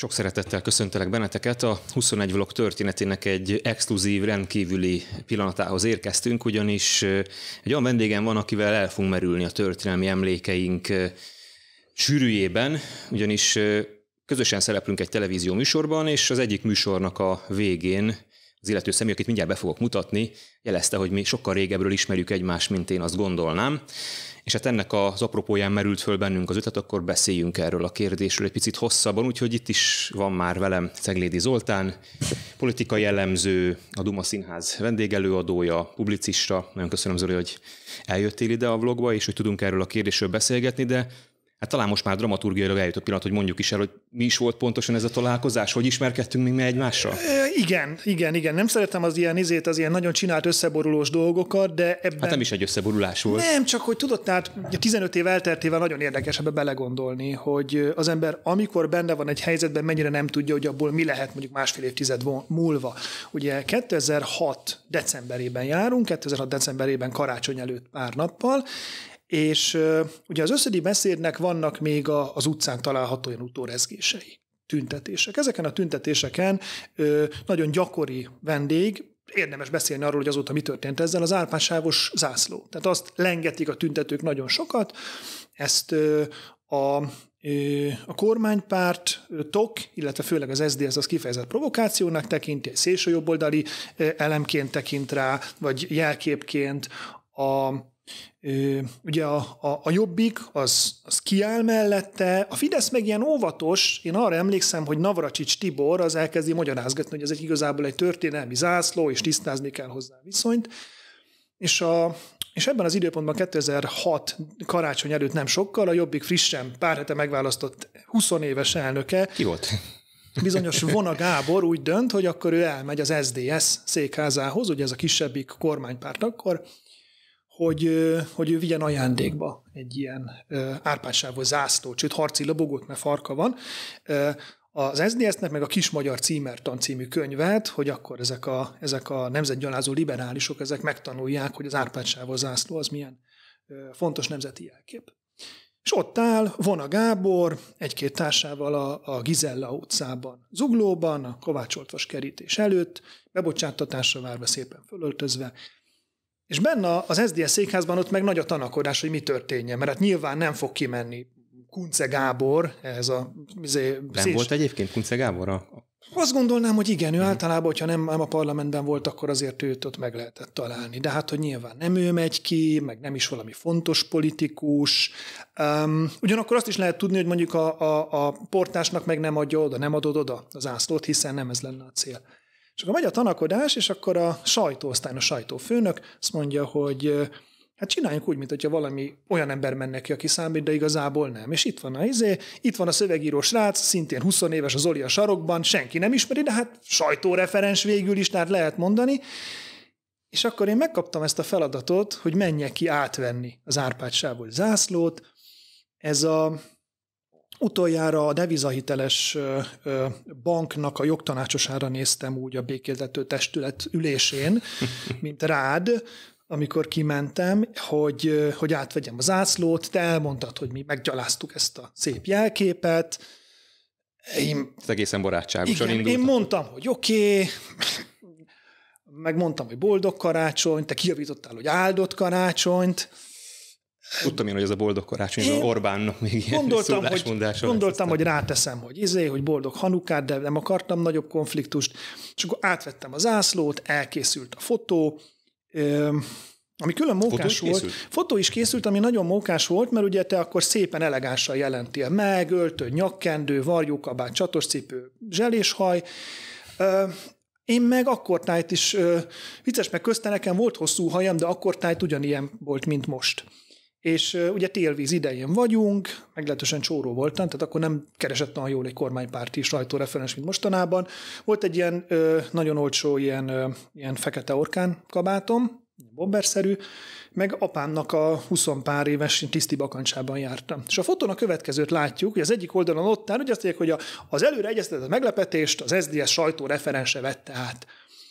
Sok szeretettel köszöntelek benneteket. A 21 vlog történetének egy exkluzív, rendkívüli pillanatához érkeztünk, ugyanis egy olyan vendégem van, akivel el fogunk merülni a történelmi emlékeink sűrűjében, ugyanis közösen szereplünk egy televízió műsorban, és az egyik műsornak a végén az illető személy, akit mindjárt be fogok mutatni, jelezte, hogy mi sokkal régebről ismerjük egymást, mint én azt gondolnám. És hát ennek az apropóján merült föl bennünk az ötlet, akkor beszéljünk erről a kérdésről egy picit hosszabban, úgyhogy itt is van már velem Ceglédi Zoltán, politikai jellemző, a Duma Színház vendégelőadója, publicista. Nagyon köszönöm Zoli, hogy eljöttél ide a vlogba, és hogy tudunk erről a kérdésről beszélgetni, de Hát talán most már dramaturgiailag a pillanat, hogy mondjuk is el, hogy mi is volt pontosan ez a találkozás, hogy ismerkedtünk még mi egymással? E, igen, igen, igen. Nem szeretem az ilyen izét, az ilyen nagyon csinált összeborulós dolgokat, de ebben... Hát nem is egy összeborulás volt. Nem, csak hogy tudod, tehát 15 év elteltével nagyon érdekes ebbe belegondolni, hogy az ember amikor benne van egy helyzetben, mennyire nem tudja, hogy abból mi lehet mondjuk másfél évtized múlva. Ugye 2006 decemberében járunk, 2006 decemberében karácsony előtt pár nappal, és ugye az összedi beszédnek vannak még az utcán található olyan utórezgései, tüntetések. Ezeken a tüntetéseken nagyon gyakori vendég, érdemes beszélni arról, hogy azóta mi történt ezzel, az árpásávos zászló. Tehát azt lengetik a tüntetők nagyon sokat, ezt a a kormánypárt TOK, illetve főleg az SZDSZ az kifejezett provokációnak tekinti, egy szélsőjobboldali elemként tekint rá, vagy jelképként. A Ugye a, a, a Jobbik az, az kiáll mellette, a Fidesz meg ilyen óvatos, én arra emlékszem, hogy Navracsics Tibor az elkezdi magyarázgatni, hogy ez egy igazából egy történelmi zászló, és tisztázni kell hozzá viszonyt, és, a, és ebben az időpontban 2006 karácsony előtt nem sokkal a Jobbik frissen pár hete megválasztott 20 éves elnöke. Ki volt? Bizonyos Vona Gábor úgy dönt, hogy akkor ő elmegy az SDS székházához, ugye ez a kisebbik kormánypárt akkor, hogy, hogy ő vigyen ajándékba egy ilyen árpásávos zászlót, sőt harci lobogót, mert farka van, az SZDSZ-nek meg a Kis Magyar Címertan című könyvet, hogy akkor ezek a, ezek a nemzetgyalázó liberálisok ezek megtanulják, hogy az árpádsávos zászló az milyen fontos nemzeti jelkép. És ott áll Vona Gábor egy-két társával a, a Gizella utcában, Zuglóban, a Kovács kerítés előtt, bebocsáttatásra várva szépen fölöltözve, és benne az SZDSZ székházban ott meg nagy a tanakodás, hogy mi történjen, mert hát nyilván nem fog kimenni Kunce Gábor, ez a... Izé, nem szés... volt egyébként Kunce Gábor? A... Azt gondolnám, hogy igen, ő hmm. általában, hogyha nem, nem a parlamentben volt, akkor azért őt ott meg lehetett találni. De hát, hogy nyilván nem ő megy ki, meg nem is valami fontos politikus. Um, ugyanakkor azt is lehet tudni, hogy mondjuk a, a, a portásnak meg nem adja oda, nem adod oda az ászlót, hiszen nem ez lenne a cél. És akkor megy a tanakodás, és akkor a sajtó, aztán a sajtófőnök azt mondja, hogy hát csináljunk úgy, mint hogyha valami olyan ember menne ki, aki számít, de igazából nem. És itt van a izé, itt van a szövegíró srác, szintén 20 éves az Oli a sarokban, senki nem ismeri, de hát sajtóreferens végül is, tehát lehet mondani. És akkor én megkaptam ezt a feladatot, hogy menjek ki átvenni az Árpád zászlót. Ez a Utoljára a devizahiteles banknak a jogtanácsosára néztem úgy a békéltető testület ülésén, mint rád, amikor kimentem, hogy, hogy átvegyem az ászlót, te elmondtad, hogy mi meggyaláztuk ezt a szép jelképet. Én, Ez egészen barátságosan igen. Én mondtam, hogy oké, okay, megmondtam, hogy boldog karácsony, te kijavítottál, hogy áldott karácsonyt, Tudtam én, hogy ez a boldog karácsony, ez Orbánnak még ilyen gondoltam, hogy, gondoltam, hogy ráteszem, hogy izé, hogy boldog Hanukát, de nem akartam nagyobb konfliktust. És akkor átvettem az ászlót, elkészült a fotó, ami külön mókás fotó volt. Készült? Fotó is készült, ami nagyon mókás volt, mert ugye te akkor szépen elegánsan jelentél meg, öltő, nyakkendő, varjókabát, csatoscipő, zseléshaj. Én meg akkor tájt is, vicces, meg közte nekem volt hosszú hajam, de akkor tájt ugyanilyen volt, mint most. És ugye télvíz idején vagyunk, meglehetősen csóró voltam, tehát akkor nem keresett olyan jól egy kormánypárti sajtóreferens, mint mostanában. Volt egy ilyen uh, nagyon olcsó ilyen, uh, ilyen fekete orkán kabátom, bomberszerű, meg apámnak a 20 pár éves tiszti bakancsában jártam. És a fotón a következőt látjuk, hogy az egyik oldalon ott áll, hogy azt mondják, hogy a, az előre egyeztetett meglepetést az SDS sajtó referense vette át.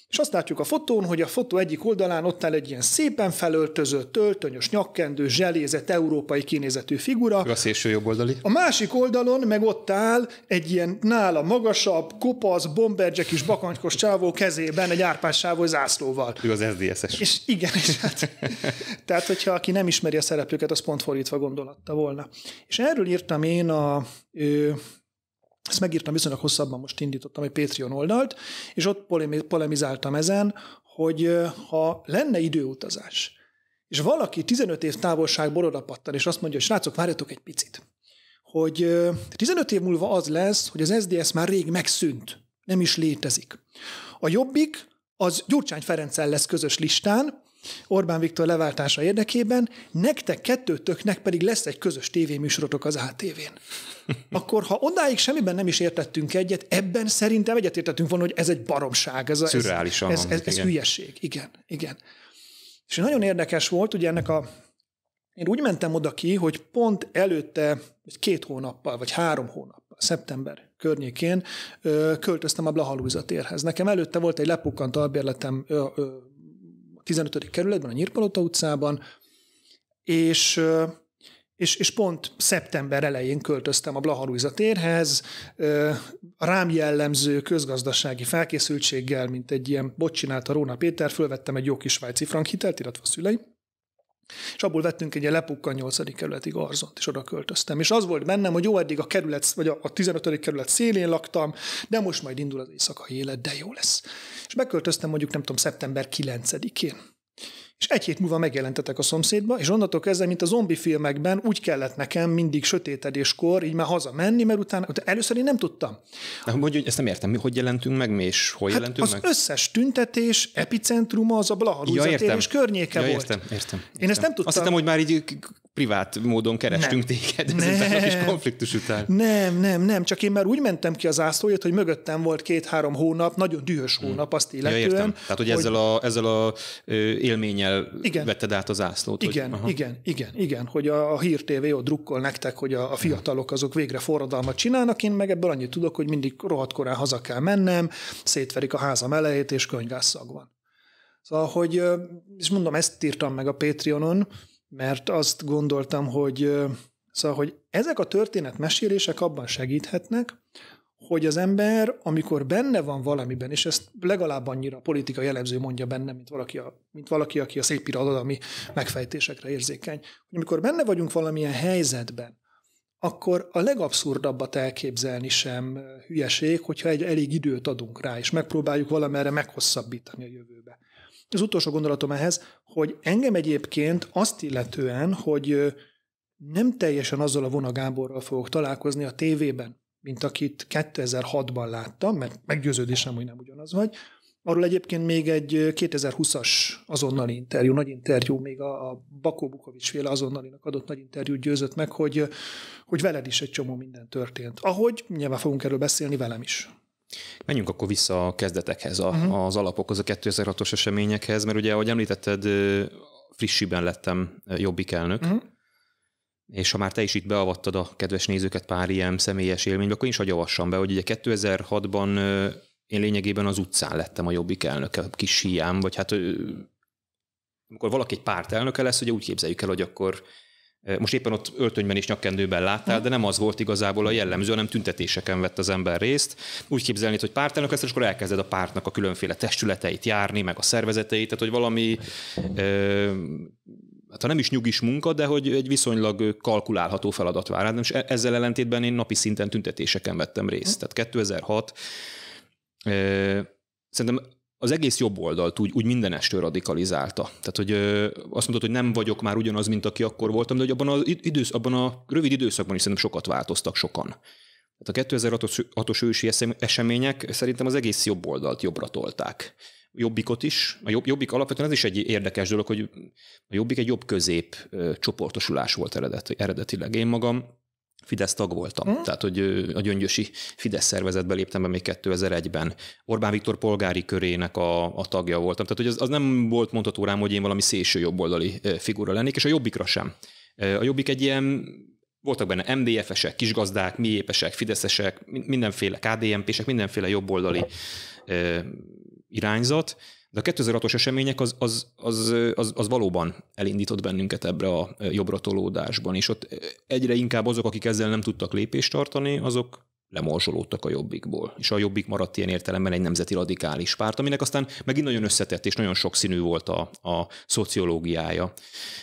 És azt látjuk a fotón, hogy a fotó egyik oldalán ott áll egy ilyen szépen felöltözött, töltönyös, nyakkendő, zselézett, európai kinézetű figura. A szélső jobb oldali. A másik oldalon meg ott áll egy ilyen nála magasabb, kopasz, bomberjack is bakancskos csávó kezében egy árpás sávó zászlóval. Ő az SZDSZ-es. És igen, és hát, tehát hogyha aki nem ismeri a szereplőket, az pont fordítva gondolatta volna. És erről írtam én a, ezt megírtam viszonylag hosszabban, most indítottam egy Patreon oldalt, és ott polemizáltam ezen, hogy ha lenne időutazás, és valaki 15 év távolságból odapattan, és azt mondja, hogy srácok, várjatok egy picit, hogy 15 év múlva az lesz, hogy az SDS már rég megszűnt, nem is létezik. A Jobbik az Gyurcsány Ferenccel lesz közös listán, Orbán Viktor leváltása érdekében, nektek kettőtöknek pedig lesz egy közös tévéműsorotok az ATV-n. Akkor, ha odáig semmiben nem is értettünk egyet, ebben szerintem egyetértettünk volna, hogy ez egy baromság. Ez, a, ez, ez, ez, ez, ez hülyeség. Igen, igen. És nagyon érdekes volt, ugye ennek a én úgy mentem oda ki, hogy pont előtte, két hónappal, vagy három hónappal, szeptember környékén költöztem a Blahalúza térhez. Nekem előtte volt egy lepukkant albérletem 15. kerületben, a Nyírpalota utcában, és, és, és pont szeptember elején költöztem a Blaha térhez, a rám jellemző közgazdasági felkészültséggel, mint egy ilyen bot csinálta Róna Péter, fölvettem egy jó kis svájci frank hitelt, illetve a szüleim, és abból vettünk egy ilyen lepukkan 8. kerületi garzont, és oda költöztem. És az volt bennem, hogy jó, eddig a kerület, vagy a 15. kerület szélén laktam, de most majd indul az éjszakai élet, de jó lesz. És beköltöztem mondjuk, nem tudom, szeptember 9-én és egy hét múlva megjelentetek a szomszédba, és onnantól kezdve, mint a zombi filmekben, úgy kellett nekem mindig sötétedéskor így már haza menni, mert utána, utána először én nem tudtam. Na, hogy ezt nem értem, mi hogy jelentünk meg, mi és hol hát jelentünk az meg? Az összes tüntetés epicentruma az a Blaha ja, és környéke ja, volt. Értem, értem, értem. Én ezt nem tudtam. Azt hittem, hogy már így privát módon kerestünk nem. téged ezután nem. a kis konfliktus után. Nem, nem, nem, csak én már úgy mentem ki az ászlóját, hogy mögöttem volt két-három hónap, nagyon dühös hmm. hónap azt illetően. Ja, értem. Tehát, hogy, hogy ezzel a, ezzel a élménnyel igen. vetted át az ászlót. Igen, hogy, igen, igen, igen, hogy a, a Hír TV ott drukkol nektek, hogy a, a fiatalok azok végre forradalmat csinálnak, én meg ebből annyit tudok, hogy mindig rohadt korán haza kell mennem, szétverik a házam elejét, és könygásszag van. Szóval, hogy, és mondom, ezt írtam meg a Patreonon, mert azt gondoltam, hogy, szóval, hogy ezek a történetmesélések abban segíthetnek, hogy az ember, amikor benne van valamiben, és ezt legalább annyira a politika jellemző mondja benne, mint valaki, a, mint valaki aki a szép irodalmi megfejtésekre érzékeny, hogy amikor benne vagyunk valamilyen helyzetben, akkor a legabszurdabbat elképzelni sem hülyeség, hogyha egy elég időt adunk rá, és megpróbáljuk valamerre meghosszabbítani a jövőbe. Az utolsó gondolatom ehhez, hogy engem egyébként azt illetően, hogy nem teljesen azzal a Vona Gáborral fogok találkozni a tévében, mint akit 2006-ban láttam, mert meggyőződésem, hogy nem ugyanaz vagy. Arról egyébként még egy 2020-as azonnali interjú, nagy interjú, még a, Bakó Bukovics féle azonnalinak adott nagy interjút győzött meg, hogy, hogy veled is egy csomó minden történt. Ahogy nyilván fogunk erről beszélni velem is. Menjünk akkor vissza a kezdetekhez, a, uh-huh. az alapokhoz, a 2006-os eseményekhez, mert ugye, ahogy említetted, frissiben lettem jobbik elnök, uh-huh. és ha már te is itt beavattad a kedves nézőket pár ilyen személyes élménybe, akkor én is agyavassam be, hogy ugye 2006-ban én lényegében az utcán lettem a jobbik elnök, a kis síjám, vagy hát amikor valaki egy párt elnöke lesz, ugye úgy képzeljük el, hogy akkor most éppen ott öltönyben és nyakkendőben láttál, de nem az volt igazából a jellemző, hanem tüntetéseken vett az ember részt. Úgy képzelni, hogy pártelnök lesz, és akkor elkezded a pártnak a különféle testületeit járni, meg a szervezeteit, tehát hogy valami hát ha nem is nyugis munka, de hogy egy viszonylag kalkulálható feladat vár. Hát és e-, ezzel ellentétben én napi szinten tüntetéseken vettem részt. Tehát 2006 szerintem az egész jobb oldalt úgy, úgy mindenestől radikalizálta. Tehát, hogy ö, azt mondod, hogy nem vagyok már ugyanaz, mint aki akkor voltam, de hogy abban, az idősz, abban a rövid időszakban is szerintem sokat változtak sokan. Tehát a 2006-os ősi események szerintem az egész jobb oldalt jobbra tolták. Jobbikot is. A jobb, Jobbik alapvetően ez is egy érdekes dolog, hogy a Jobbik egy jobb közép csoportosulás volt eredet, eredetileg. Én magam Fidesz tag voltam. Mm. Tehát, hogy a gyöngyösi Fidesz szervezetbe léptem be még 2001-ben. Orbán Viktor polgári körének a, a tagja voltam. Tehát, hogy az, az nem volt mondható rám, hogy én valami szélső jobboldali figura lennék, és a jobbikra sem. A jobbik egy ilyen voltak benne MDF-esek, kisgazdák, miépesek, fideszesek, mindenféle KDNP-sek, mindenféle jobboldali irányzat, de a 2006-os események az, az, az, az, az valóban elindított bennünket ebbre a jobbra tolódásban, és ott egyre inkább azok, akik ezzel nem tudtak lépést tartani, azok lemorzsolódtak a jobbikból. És a jobbik maradt ilyen értelemben egy nemzeti radikális párt, aminek aztán megint nagyon összetett és nagyon sokszínű volt a, a szociológiája.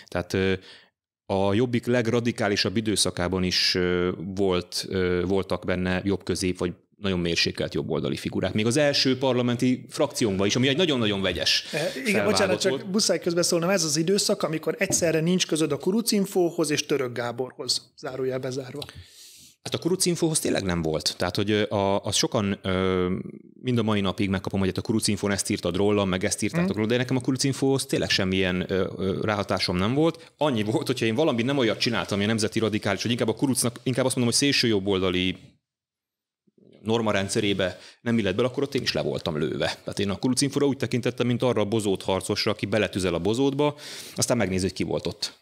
Tehát a jobbik legradikálisabb időszakában is volt, voltak benne jobb-közép vagy nagyon mérsékelt jobboldali figurák. Még az első parlamenti frakciónkban is, ami egy nagyon-nagyon vegyes e, Igen, bocsánat, csak volt. muszáj közbeszólnom, ez az időszak, amikor egyszerre nincs közöd a Kurucinfóhoz és Török Gáborhoz, zárójel bezárva. Hát a kurucinfóhoz tényleg nem volt. Tehát, hogy a, az sokan ö, mind a mai napig megkapom, hogy hát a kurucinfón ezt írtad rólam, meg ezt írtátok mm. róla, de nekem a kurucinfóhoz tényleg semmilyen ö, ö, ráhatásom nem volt. Annyi volt, hogyha én valami nem olyat csináltam, ami a nemzeti radikális, hogy inkább a kurucnak, inkább azt mondom, hogy szélső jobboldali norma rendszerébe nem illet bele, akkor ott én is le voltam lőve. Tehát én a kurucinfóra úgy tekintettem, mint arra a bozót harcosra, aki beletüzel a bozótba, aztán megnézi, hogy ki volt ott.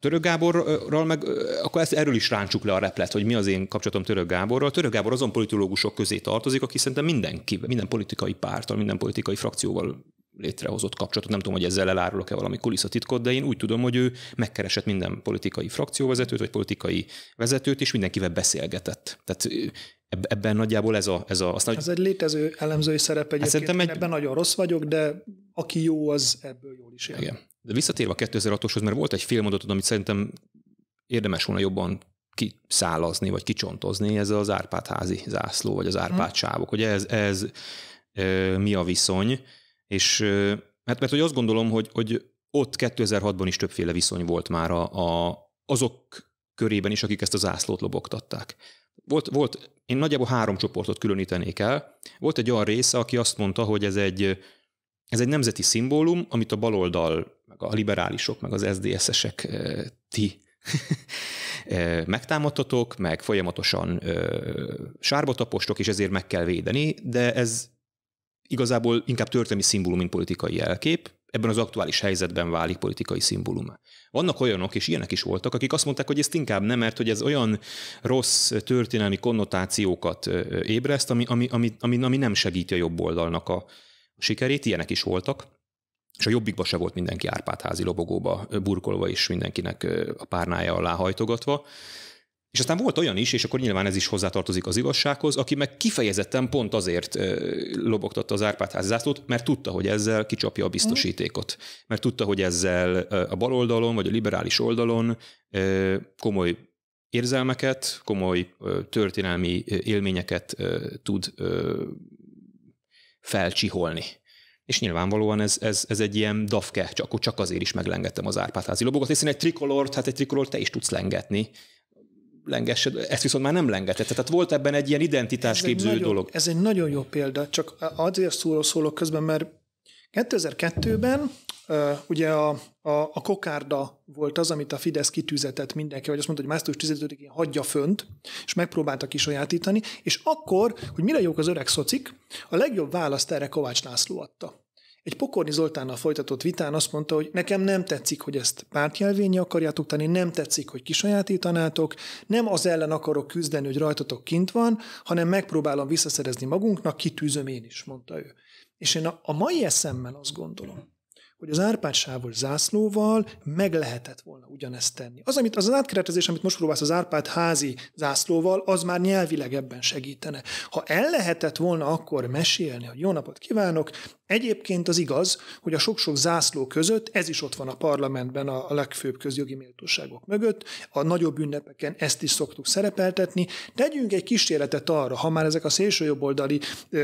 Török Gáborral meg, akkor ezt, erről is ráncsuk le a replet, hogy mi az én kapcsolatom Török Gáborral. Török Gábor azon politológusok közé tartozik, aki szerintem mindenki, minden politikai pártal, minden politikai frakcióval létrehozott kapcsolatot. Nem tudom, hogy ezzel elárulok-e valami kulisszatitkot, de én úgy tudom, hogy ő megkeresett minden politikai frakcióvezetőt, vagy politikai vezetőt, és mindenkivel beszélgetett. Tehát ebben nagyjából ez a... Ez, a, aztán, ez egy létező elemzői szerep hát egyébként. Egy... Ebben nagyon rossz vagyok, de aki jó, az ebből jól is él. Igen. De visszatérve a 2006-oshoz, mert volt egy félmondatod, amit szerintem érdemes volna jobban kiszálazni, vagy kicsontozni, ez az Árpád házi zászló, vagy az Árpád hmm. sávok, hogy ez, ez e, mi a viszony, és hát mert hogy azt gondolom, hogy, hogy ott 2006-ban is többféle viszony volt már a, a, azok körében is, akik ezt a zászlót lobogtatták. Volt, volt, én nagyjából három csoportot különítenék el. Volt egy olyan része, aki azt mondta, hogy ez egy, ez egy nemzeti szimbólum, amit a baloldal, meg a liberálisok, meg az SZDSZ-esek ti megtámadtatok, meg folyamatosan sárba tapostok, és ezért meg kell védeni, de ez igazából inkább történelmi szimbólum, mint politikai jelkép, ebben az aktuális helyzetben válik politikai szimbólum. Vannak olyanok, és ilyenek is voltak, akik azt mondták, hogy ezt inkább nem, mert hogy ez olyan rossz történelmi konnotációkat ébreszt, ami, ami, ami, ami, ami nem segíti a jobb oldalnak a sikerét, ilyenek is voltak. És a jobbikba se volt mindenki Árpádházi lobogóba burkolva, és mindenkinek a párnája alá hajtogatva. És aztán volt olyan is, és akkor nyilván ez is hozzátartozik az igazsághoz, aki meg kifejezetten pont azért lobogtatta az Árpádház zászlót, mert tudta, hogy ezzel kicsapja a biztosítékot. Mert tudta, hogy ezzel a bal oldalon, vagy a liberális oldalon komoly érzelmeket, komoly történelmi élményeket tud felcsiholni. És nyilvánvalóan ez, ez, ez egy ilyen dafke, csak, csak azért is meglengettem az Árpádházi lobogot, hiszen egy trikolort, hát egy trikolort te is tudsz lengetni, lengessed, ezt viszont már nem lengetett. Tehát volt ebben egy ilyen identitásképző ez dolog. Ez egy nagyon jó példa, csak azért szóló szólok közben, mert 2002-ben uh, ugye a, a, a kokárda volt az, amit a Fidesz kitűzetett mindenki, vagy azt mondta, hogy március 15-én hagyja fönt, és megpróbálta kisajátítani, és akkor, hogy mire jók az öreg szocik, a legjobb választ erre Kovács László adta. Egy Pokorni Zoltánnal folytatott vitán azt mondta, hogy nekem nem tetszik, hogy ezt pártjelvényi akarjátok tenni, nem tetszik, hogy kisajátítanátok, nem az ellen akarok küzdeni, hogy rajtatok kint van, hanem megpróbálom visszaszerezni magunknak, kitűzöm én is, mondta ő. És én a, mai eszemmel azt gondolom, hogy az Árpád-sávos zászlóval meg lehetett volna ugyanezt tenni. Az, amit, az, az átkeretezés, amit most próbálsz az Árpád házi zászlóval, az már nyelvileg ebben segítene. Ha el lehetett volna akkor mesélni, hogy jó napot kívánok, Egyébként az igaz, hogy a sok-sok zászló között, ez is ott van a parlamentben a legfőbb közjogi méltóságok mögött, a nagyobb ünnepeken ezt is szoktuk szerepeltetni. Tegyünk egy kísérletet arra, ha már ezek a szélsőjobboldali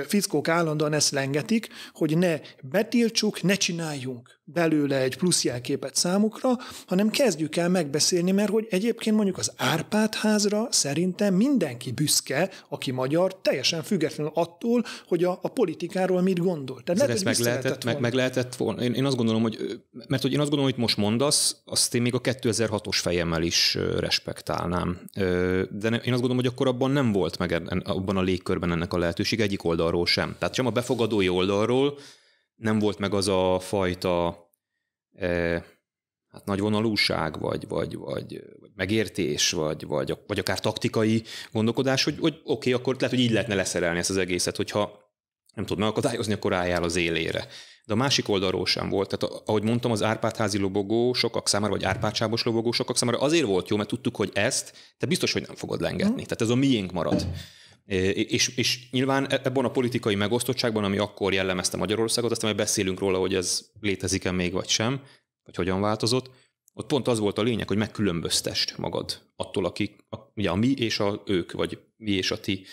fickók állandóan ezt lengetik, hogy ne betiltsuk, ne csináljunk belőle egy plusz jelképet számukra, hanem kezdjük el megbeszélni, mert hogy egyébként mondjuk az Árpád házra szerintem mindenki büszke, aki magyar, teljesen függetlenül attól, hogy a, a politikáról mit gondol. Tehát lehet, meg lehetett, meg, meg lehetett volna. Én, én azt gondolom, hogy, mert hogy én azt gondolom, hogy most mondasz, azt én még a 2006-os fejemmel is respektálnám. De én azt gondolom, hogy akkor abban nem volt meg abban a légkörben ennek a lehetőség egyik oldalról sem. Tehát sem a befogadói oldalról, nem volt meg az a fajta e, hát nagyvonalúság, vagy, vagy, vagy, vagy megértés, vagy, vagy, vagy akár taktikai gondolkodás, hogy, hogy oké, okay, akkor lehet, hogy így lehetne leszerelni ezt az egészet, hogyha nem tud megakadályozni, akkor álljál az élére. De a másik oldalról sem volt. Tehát ahogy mondtam, az Árpádházi lobogó sokak számára, vagy Árpádsábos lobogó sokak számára azért volt jó, mert tudtuk, hogy ezt te biztos, hogy nem fogod lengetni. Mm. Tehát ez a miénk marad. És, és nyilván e-, ebben a politikai megosztottságban, ami akkor jellemezte Magyarországot, aztán majd beszélünk róla, hogy ez létezik-e még vagy sem, vagy hogyan változott, ott pont az volt a lényeg, hogy megkülönböztest magad attól, akik, a, ugye a mi és a ők, vagy mi és a ti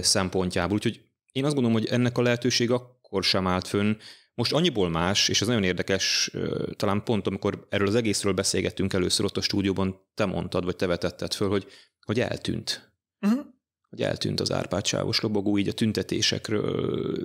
szempontjából. Úgyhogy én azt gondolom, hogy ennek a lehetőség akkor sem állt fönn. Most annyiból más, és ez nagyon érdekes, talán pont amikor erről az egészről beszélgettünk először ott a stúdióban, te mondtad, vagy te vetetted föl, hogy, hogy eltűnt. Uh-huh hogy eltűnt az árpádsávos lobogó így a tüntetésekről,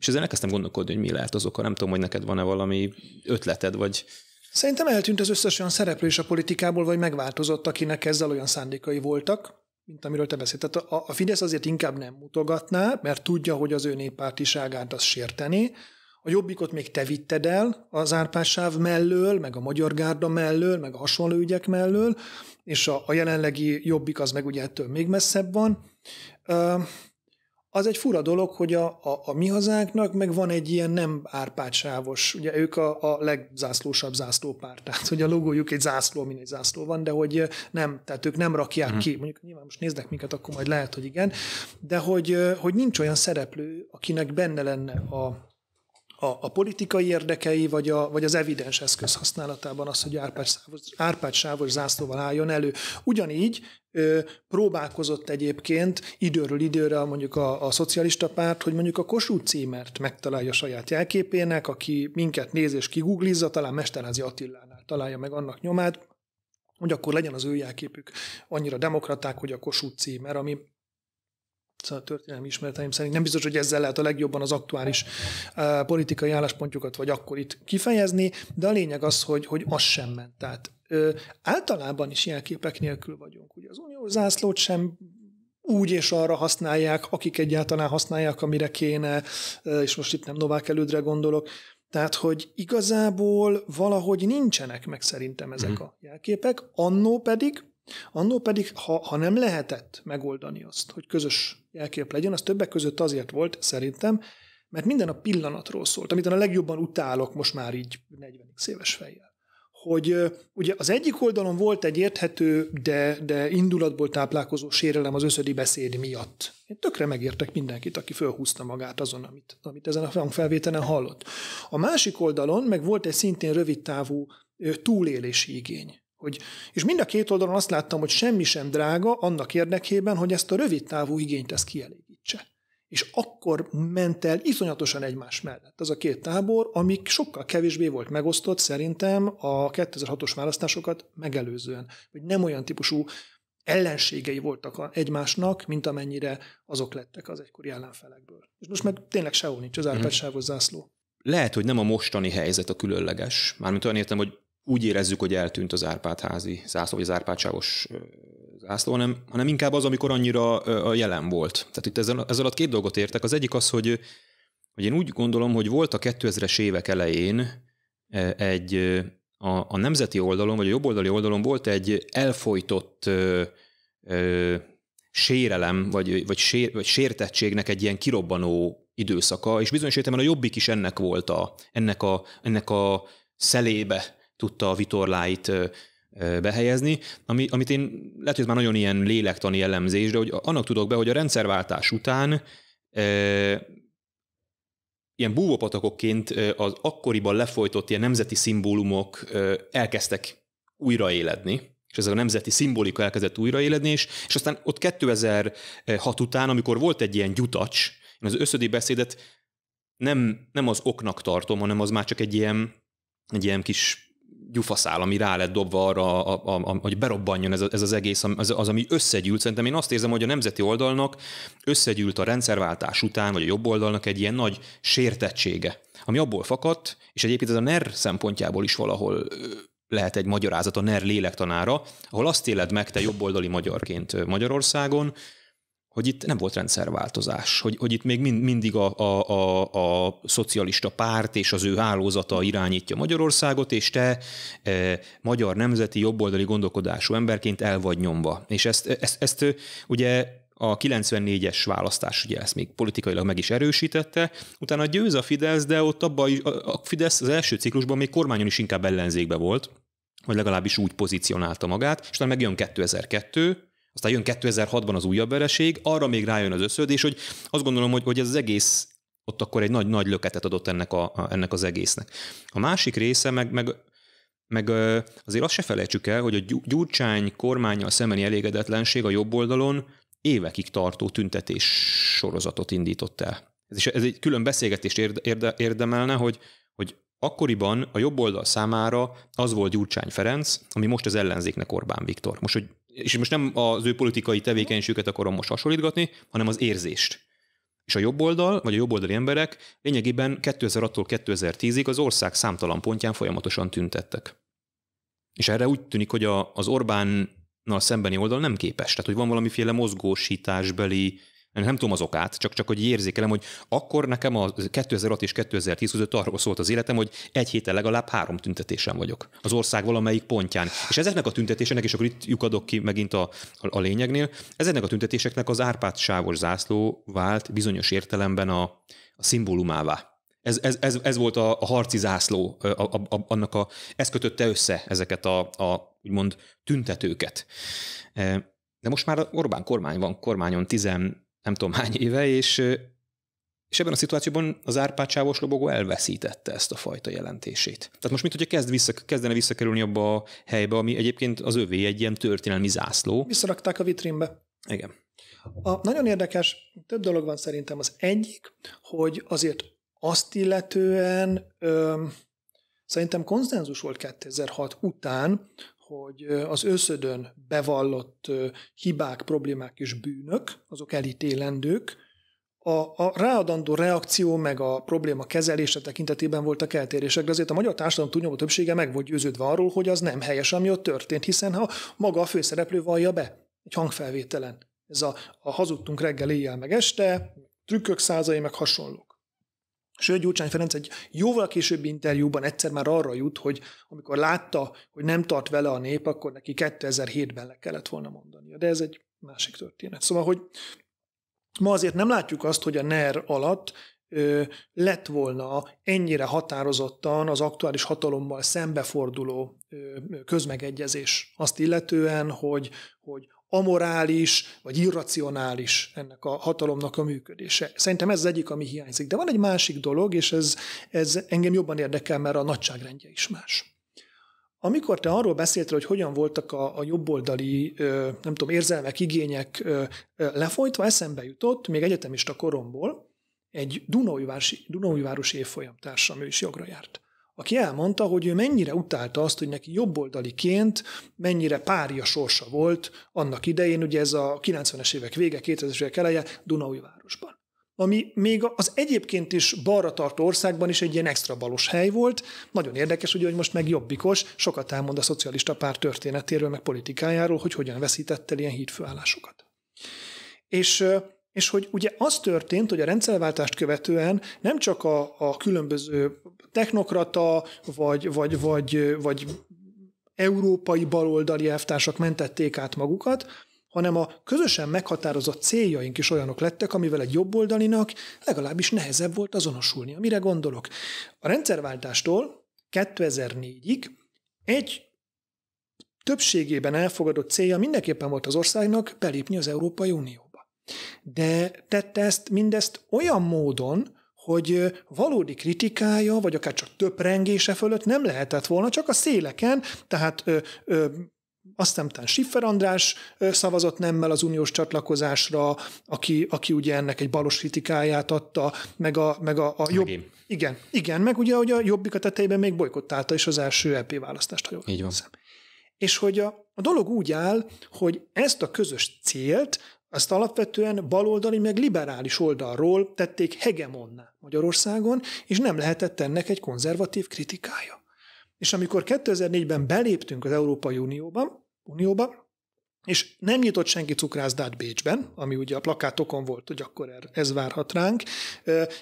és ezen elkezdtem gondolkodni, hogy mi lehet az oka. Nem tudom, hogy neked van-e valami ötleted, vagy... Szerintem eltűnt az összes olyan szereplő is a politikából, vagy megváltozott, akinek ezzel olyan szándékai voltak, mint amiről te beszélt. Tehát a, a Fidesz azért inkább nem mutogatná, mert tudja, hogy az ő néppártiságát az sérteni. A jobbikot még te vitted el az árpásáv mellől, meg a magyar gárda mellől, meg a hasonló ügyek mellől, és a, a jelenlegi jobbik az meg ugye ettől még messzebb van. Az egy fura dolog, hogy a, a, a mi hazánknak meg van egy ilyen nem árpátsávos, ugye ők a, a legzászlósabb zászlópárt, tehát hogy a logójuk egy zászló, mint egy zászló van, de hogy nem, tehát ők nem rakják uh-huh. ki, mondjuk nyilván most néznek minket, akkor majd lehet, hogy igen, de hogy, hogy nincs olyan szereplő, akinek benne lenne a, a, a politikai érdekei, vagy, a, vagy az evidens eszköz használatában az, hogy Árpád sávos zászlóval álljon elő. Ugyanígy ö, próbálkozott egyébként időről időre mondjuk a, a szocialista párt, hogy mondjuk a Kossuth címert megtalálja saját jelképének, aki minket néz és kiguglizza, talán Mesterházi Attilánál találja meg annak nyomát, hogy akkor legyen az ő jelképük annyira demokraták, hogy a Kossuth címer, ami szóval a történelmi ismereteim szerint nem biztos, hogy ezzel lehet a legjobban az aktuális uh, politikai álláspontjukat vagy akkor itt kifejezni, de a lényeg az, hogy, hogy az sem ment. Tehát uh, általában is jelképek nélkül vagyunk. Ugye az uniós zászlót sem úgy és arra használják, akik egyáltalán használják, amire kéne, és most itt nem Novák elődre gondolok, tehát, hogy igazából valahogy nincsenek meg szerintem ezek mm. a jelképek, annó pedig Annó pedig, ha, ha nem lehetett megoldani azt, hogy közös jelkép legyen, az többek között azért volt, szerintem, mert minden a pillanatról szólt, amit a legjobban utálok most már így 40 éves fejjel. Hogy ugye az egyik oldalon volt egy érthető, de, de indulatból táplálkozó sérelem az összödi beszéd miatt. Én tökre megértek mindenkit, aki fölhúzta magát azon, amit, amit ezen a felvételen hallott. A másik oldalon meg volt egy szintén rövid távú túlélési igény. Hogy, és mind a két oldalon azt láttam, hogy semmi sem drága annak érdekében, hogy ezt a rövid távú igényt ezt kielégítse. És akkor ment el iszonyatosan egymás mellett az a két tábor, amik sokkal kevésbé volt megosztott szerintem a 2006-os választásokat megelőzően. Hogy nem olyan típusú ellenségei voltak egymásnak, mint amennyire azok lettek az egykori ellenfelekből. És most meg tényleg sehol nincs az mhm. árpádsávos zászló. Lehet, hogy nem a mostani helyzet a különleges. Mármint olyan értem, hogy úgy érezzük, hogy eltűnt az Árpád-házi zászló, vagy az Árpádsávos zászló, hanem, hanem inkább az, amikor annyira a jelen volt. Tehát itt ezzel, ezzel a két dolgot értek. Az egyik az, hogy, hogy én úgy gondolom, hogy volt a 2000-es évek elején egy a, a nemzeti oldalon, vagy a jobboldali oldalon volt egy elfolytott ö, ö, sérelem, vagy, vagy, sér, vagy sértettségnek egy ilyen kirobbanó időszaka, és bizonyos értelemben a jobbik is ennek volt a, ennek a, ennek a szelébe tudta a vitorláit behelyezni, ami, amit én lehet, hogy ez már nagyon ilyen lélektani jellemzés, de hogy annak tudok be, hogy a rendszerváltás után e, ilyen búvópatakokként az akkoriban lefolytott ilyen nemzeti szimbólumok elkezdtek újraéledni, és ez a nemzeti szimbolika elkezdett újraéledni, és, és aztán ott 2006 után, amikor volt egy ilyen gyutacs, én az összödi beszédet nem, nem az oknak tartom, hanem az már csak egy ilyen, egy ilyen kis gyufaszál, ami rá lett dobva arra, a, a, a, hogy berobbanjon ez, ez az egész, az, az, ami összegyűlt. Szerintem én azt érzem, hogy a nemzeti oldalnak összegyűlt a rendszerváltás után, vagy a jobb oldalnak egy ilyen nagy sértettsége, ami abból fakadt, és egyébként ez a NER szempontjából is valahol lehet egy magyarázat a NER lélektanára, ahol azt éled meg te jobboldali magyarként Magyarországon, hogy itt nem volt rendszerváltozás, hogy, hogy itt még mind, mindig a, a, a, a szocialista párt és az ő hálózata irányítja Magyarországot, és te e, magyar nemzeti jobboldali gondolkodású emberként el vagy nyomva. És ezt, ezt, ezt ugye a 94-es választás ugye ezt még politikailag meg is erősítette, utána győz a Fidesz, de ott abban a Fidesz az első ciklusban még kormányon is inkább ellenzékbe volt, vagy legalábbis úgy pozícionálta magát, és utána megjön 2002, aztán jön 2006-ban az újabb vereség, arra még rájön az összödés, hogy azt gondolom, hogy, hogy ez az egész ott akkor egy nagy-nagy löketet adott ennek, a, a, ennek az egésznek. A másik része meg, meg meg azért azt se felejtsük el, hogy a Gyurcsány kormányjal szembeni elégedetlenség a jobb oldalon évekig tartó tüntetés sorozatot indított el. Ez, is, ez egy külön beszélgetést érde, érdemelne, hogy, hogy akkoriban a jobb oldal számára az volt Gyurcsány Ferenc, ami most az ellenzéknek Orbán Viktor. Most, hogy, és most nem az ő politikai tevékenységüket akarom most hasonlítgatni, hanem az érzést. És a jobb oldal, vagy a jobboldali emberek lényegében 2006-tól 2010-ig az ország számtalan pontján folyamatosan tüntettek. És erre úgy tűnik, hogy a, az Orbánnal szembeni oldal nem képes. Tehát, hogy van valamiféle mozgósításbeli nem tudom az okát, csak, csak hogy érzékelem, hogy akkor nekem a 2006 és 2010 között arról szólt az életem, hogy egy héten legalább három tüntetésen vagyok az ország valamelyik pontján. És ezeknek a tüntetéseknek, és akkor itt lyukadok ki megint a, a, a lényegnél, ezeknek a tüntetéseknek az Árpád sávos zászló vált bizonyos értelemben a, a szimbólumává. Ez, ez, ez, ez volt a, a harci zászló, a, a, a, annak a, ez kötötte össze ezeket a, a úgymond tüntetőket. De most már Orbán kormány van kormányon tizen nem tudom hány éve, és, és ebben a szituációban az Árpád sávos lobogó elveszítette ezt a fajta jelentését. Tehát most mit, hogyha kezd vissza, kezdene visszakerülni abba a helybe, ami egyébként az övé egy ilyen történelmi zászló. Visszarakták a vitrínbe. Igen. A, nagyon érdekes, több dolog van szerintem. Az egyik, hogy azért azt illetően ö, szerintem konszenzus volt 2006 után, hogy az őszödön bevallott hibák, problémák és bűnök, azok elítélendők, a, a ráadandó reakció meg a probléma kezelése tekintetében voltak eltérések, de azért a magyar társadalom túlnyomó többsége meg volt győződve arról, hogy az nem helyes, ami ott történt, hiszen ha maga a főszereplő vallja be egy hangfelvételen. Ez a, a hazudtunk reggel, éjjel, meg este, trükkök százai, meg hasonlók. Sőt, Gyurcsány Ferenc egy jóval későbbi interjúban egyszer már arra jut, hogy amikor látta, hogy nem tart vele a nép, akkor neki 2007-ben le kellett volna mondania. De ez egy másik történet. Szóval, hogy ma azért nem látjuk azt, hogy a NER alatt ö, lett volna ennyire határozottan az aktuális hatalommal szembeforduló ö, közmegegyezés azt illetően, hogy, hogy amorális vagy irracionális ennek a hatalomnak a működése. Szerintem ez az egyik, ami hiányzik. De van egy másik dolog, és ez, ez engem jobban érdekel, mert a nagyságrendje is más. Amikor te arról beszéltél, hogy hogyan voltak a, a jobboldali, nem tudom, érzelmek, igények lefolytva, eszembe jutott, még egyetemista koromból, egy Dunaújvárosi, Dunaújvárosi évfolyam társam, ő is jogra járt aki elmondta, hogy ő mennyire utálta azt, hogy neki jobboldaliként mennyire párja sorsa volt annak idején, ugye ez a 90-es évek vége, 2000-es évek eleje Dunaújvárosban. Ami még az egyébként is balra tartó országban is egy ilyen extra balos hely volt. Nagyon érdekes, ugye, hogy most meg jobbikos, sokat elmond a szocialista párt történetéről, meg politikájáról, hogy hogyan veszített el ilyen hídfőállásokat. És és hogy ugye az történt, hogy a rendszerváltást követően nem csak a, a különböző technokrata, vagy, vagy, vagy, vagy európai baloldali elvtársak mentették át magukat, hanem a közösen meghatározott céljaink is olyanok lettek, amivel egy jobboldalinak legalábbis nehezebb volt azonosulni. Mire gondolok? A rendszerváltástól 2004-ig egy többségében elfogadott célja mindenképpen volt az országnak belépni az Európai Unió de tette ezt mindezt olyan módon, hogy valódi kritikája, vagy akár csak töprengése fölött nem lehetett volna, csak a széleken, tehát ö, ö, aztán után Siffer András szavazott nemmel az uniós csatlakozásra, aki, aki ugye ennek egy balos kritikáját adta, meg a, meg a, a jobb... Igen, igen, meg ugye hogy a Jobbik a tetejében még bolykottálta is az első EP választást, ha jól Így van. És hogy a, a dolog úgy áll, hogy ezt a közös célt azt alapvetően baloldali, meg liberális oldalról tették hegemonná Magyarországon, és nem lehetett ennek egy konzervatív kritikája. És amikor 2004-ben beléptünk az Európai Unióba, Unióba és nem nyitott senki cukrászdát Bécsben, ami ugye a plakátokon volt, hogy akkor er- ez várhat ránk.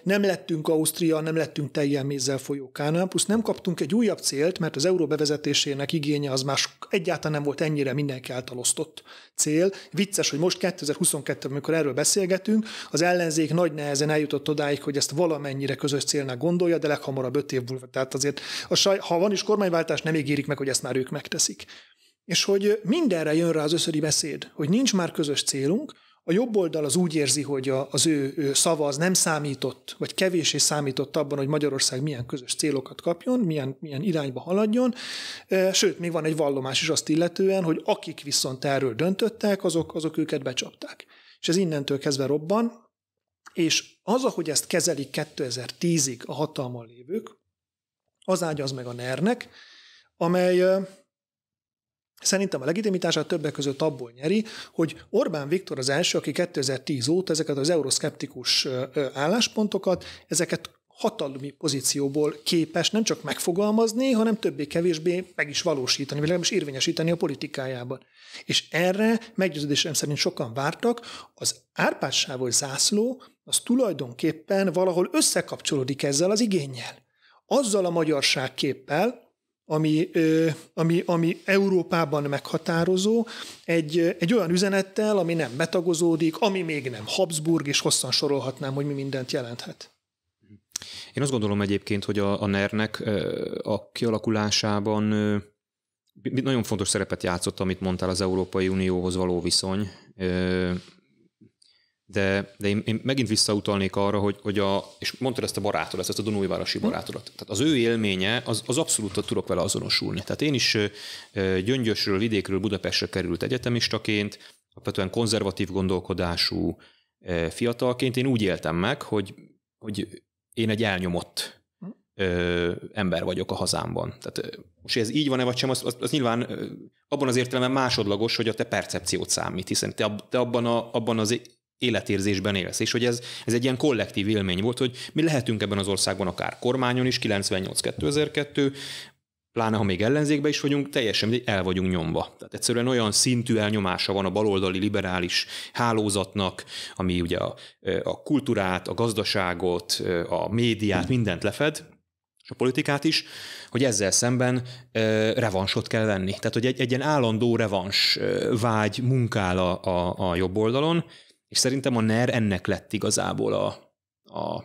Nem lettünk Ausztria, nem lettünk teljel mézzel folyó Kánán, plusz nem kaptunk egy újabb célt, mert az euró bevezetésének igénye az más egyáltalán nem volt ennyire mindenki által osztott cél. Vicces, hogy most 2022-ben, amikor erről beszélgetünk, az ellenzék nagy nehezen eljutott odáig, hogy ezt valamennyire közös célnak gondolja, de leghamarabb öt év múlva. Tehát azért, a saj, ha van is kormányváltás, nem ígérik meg, hogy ezt már ők megteszik. És hogy mindenre jön rá az összödi beszéd, hogy nincs már közös célunk, a jobb oldal az úgy érzi, hogy az ő, ő szava az nem számított, vagy kevésé számított abban, hogy Magyarország milyen közös célokat kapjon, milyen, milyen irányba haladjon. Sőt, még van egy vallomás is azt illetően, hogy akik viszont erről döntöttek, azok, azok őket becsapták. És ez innentől kezdve robban, és az, ahogy ezt kezelik 2010-ig a hatalmon lévők, az ágyaz meg a NER-nek, amely Szerintem a legitimitását többek között abból nyeri, hogy Orbán Viktor az első, aki 2010 óta ezeket az euroszkeptikus álláspontokat, ezeket hatalmi pozícióból képes nem csak megfogalmazni, hanem többé-kevésbé meg is valósítani, vagy legalábbis érvényesíteni a politikájában. És erre meggyőződésem szerint sokan vártak, az árpádsávos zászló az tulajdonképpen valahol összekapcsolódik ezzel az igényel. Azzal a magyarság képpel, ami, ami, ami Európában meghatározó, egy, egy olyan üzenettel, ami nem betagozódik, ami még nem Habsburg, és hosszan sorolhatnám, hogy mi mindent jelenthet. Én azt gondolom egyébként, hogy a, a NER-nek a kialakulásában nagyon fontos szerepet játszott, amit mondtál, az Európai Unióhoz való viszony de, de én, én megint visszautalnék arra, hogy, hogy a, és mondtad ezt a barátodat, ezt a Dunújvárosi barátodat. Tehát az ő élménye, az, az abszolút tudok vele azonosulni. Tehát én is Gyöngyösről, vidékről Budapestre került egyetemistaként, alapvetően konzervatív gondolkodású fiatalként én úgy éltem meg, hogy, hogy én egy elnyomott ember vagyok a hazámban. Tehát most ez így van-e vagy sem, az, az, az nyilván abban az értelemben másodlagos, hogy a te percepciót számít, hiszen te, te abban, a, abban az életérzésben élsz, és hogy ez, ez egy ilyen kollektív élmény volt, hogy mi lehetünk ebben az országban akár kormányon is, 98-2002, pláne ha még ellenzékben is vagyunk, teljesen el vagyunk nyomva. Tehát egyszerűen olyan szintű elnyomása van a baloldali liberális hálózatnak, ami ugye a, a kultúrát, a gazdaságot, a médiát, mindent lefed, és a politikát is, hogy ezzel szemben e, revansot kell venni. Tehát, hogy egy, egy ilyen állandó revans vágy munkál a, a, a jobb oldalon, és szerintem a NER ennek lett igazából a, a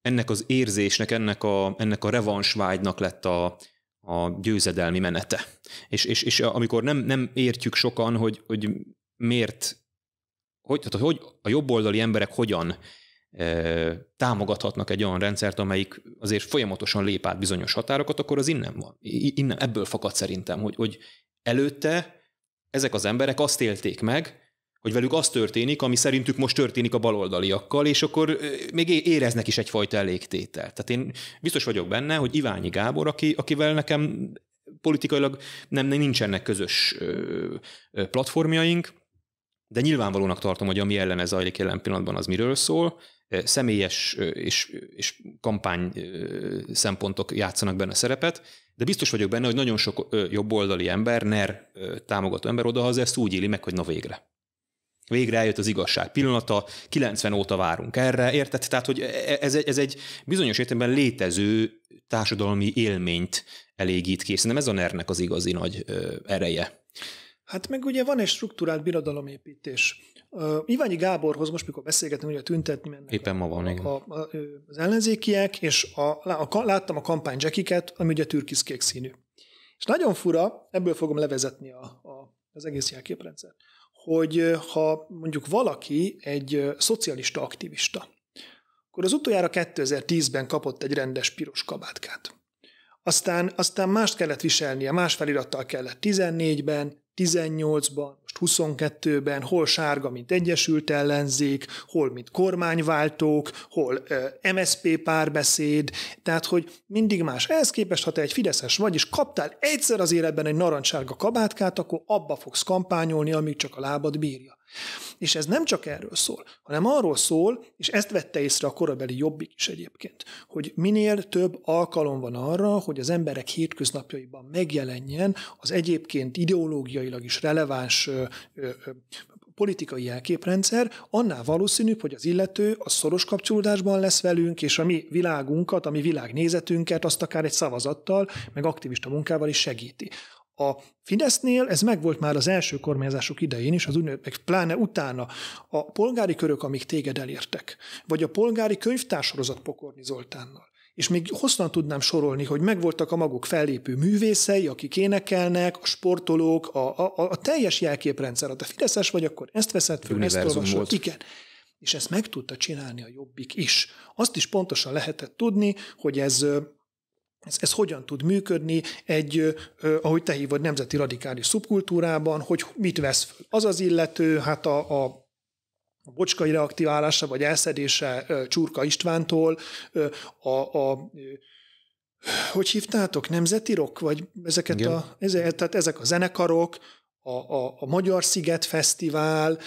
ennek az érzésnek, ennek a, ennek a revansvágynak lett a, a győzedelmi menete. És, és, és amikor nem, nem értjük sokan, hogy, hogy miért, hogy, tehát, hogy a jobboldali emberek hogyan e, támogathatnak egy olyan rendszert, amelyik azért folyamatosan lép át bizonyos határokat, akkor az innen van. Innen, ebből fakad szerintem, hogy, hogy előtte ezek az emberek azt élték meg, hogy velük az történik, ami szerintük most történik a baloldaliakkal, és akkor még éreznek is egyfajta elégtétel. Tehát én biztos vagyok benne, hogy Iványi Gábor, aki, akivel nekem politikailag nem, nem nincsenek közös platformjaink, de nyilvánvalónak tartom, hogy ami ellen ez zajlik jelen pillanatban, az miről szól. Személyes és, és kampány szempontok játszanak benne szerepet, de biztos vagyok benne, hogy nagyon sok jobboldali ember, NER támogató ember odahaza ezt úgy éli meg, hogy na végre. Végre eljött az igazság pillanata, 90 óta várunk erre, érted? Tehát, hogy e- ez egy, ez egy bizonyos értelemben létező társadalmi élményt elégít ki. Szerintem ez a ner az igazi nagy ereje. Hát meg ugye van egy struktúrált birodalomépítés. Uh, Iványi Gáborhoz most, mikor beszélgetünk, ugye tüntetni mennek Éppen ma van, a, a, a, az ellenzékiek, és a, a, a, láttam a kampány jackiket, ami ugye türkiszkék színű. És nagyon fura, ebből fogom levezetni a, a, az egész jelképrendszert hogy ha mondjuk valaki egy szocialista aktivista, akkor az utoljára 2010-ben kapott egy rendes piros kabátkát. Aztán, aztán mást kellett viselnie, más felirattal kellett 14-ben, 18-ban, most 22-ben, hol sárga, mint Egyesült Ellenzék, hol mint kormányváltók, hol MSP párbeszéd, tehát hogy mindig más. Ehhez képest, ha te egy fideszes vagy, és kaptál egyszer az életben egy narancssárga kabátkát, akkor abba fogsz kampányolni, amíg csak a lábad bírja. És ez nem csak erről szól, hanem arról szól, és ezt vette észre a korabeli jobbik is egyébként, hogy minél több alkalom van arra, hogy az emberek hétköznapjaiban megjelenjen az egyébként ideológiailag is releváns politikai elképrendszer, annál valószínűbb, hogy az illető a szoros kapcsolódásban lesz velünk, és a mi világunkat, a mi világnézetünket azt akár egy szavazattal, meg aktivista munkával is segíti. A Fidesznél ez megvolt már az első kormányzások idején is, az meg pláne utána. A polgári körök, amik téged elértek, vagy a polgári könyvtársorozat Pokorni Zoltánnal, és még hosszan tudnám sorolni, hogy megvoltak a maguk fellépő művészei, akik énekelnek, a sportolók, a, a, a teljes jelképrendszer. Ha te Fideszes vagy, akkor ezt veszed föl, ezt olvasod. Volt. Igen. És ezt meg tudta csinálni a Jobbik is. Azt is pontosan lehetett tudni, hogy ez ez, ez hogyan tud működni egy, ahogy te hívod, nemzeti radikális szubkultúrában, hogy mit vesz föl. Az az illető, hát a, a a bocskai reaktiválása vagy elszedése Csurka Istvántól, a, a hogy hívtátok, nemzeti rock, vagy ezeket Igen. a, ezek, tehát ezek a zenekarok, a, a, a Magyar Sziget Fesztivál,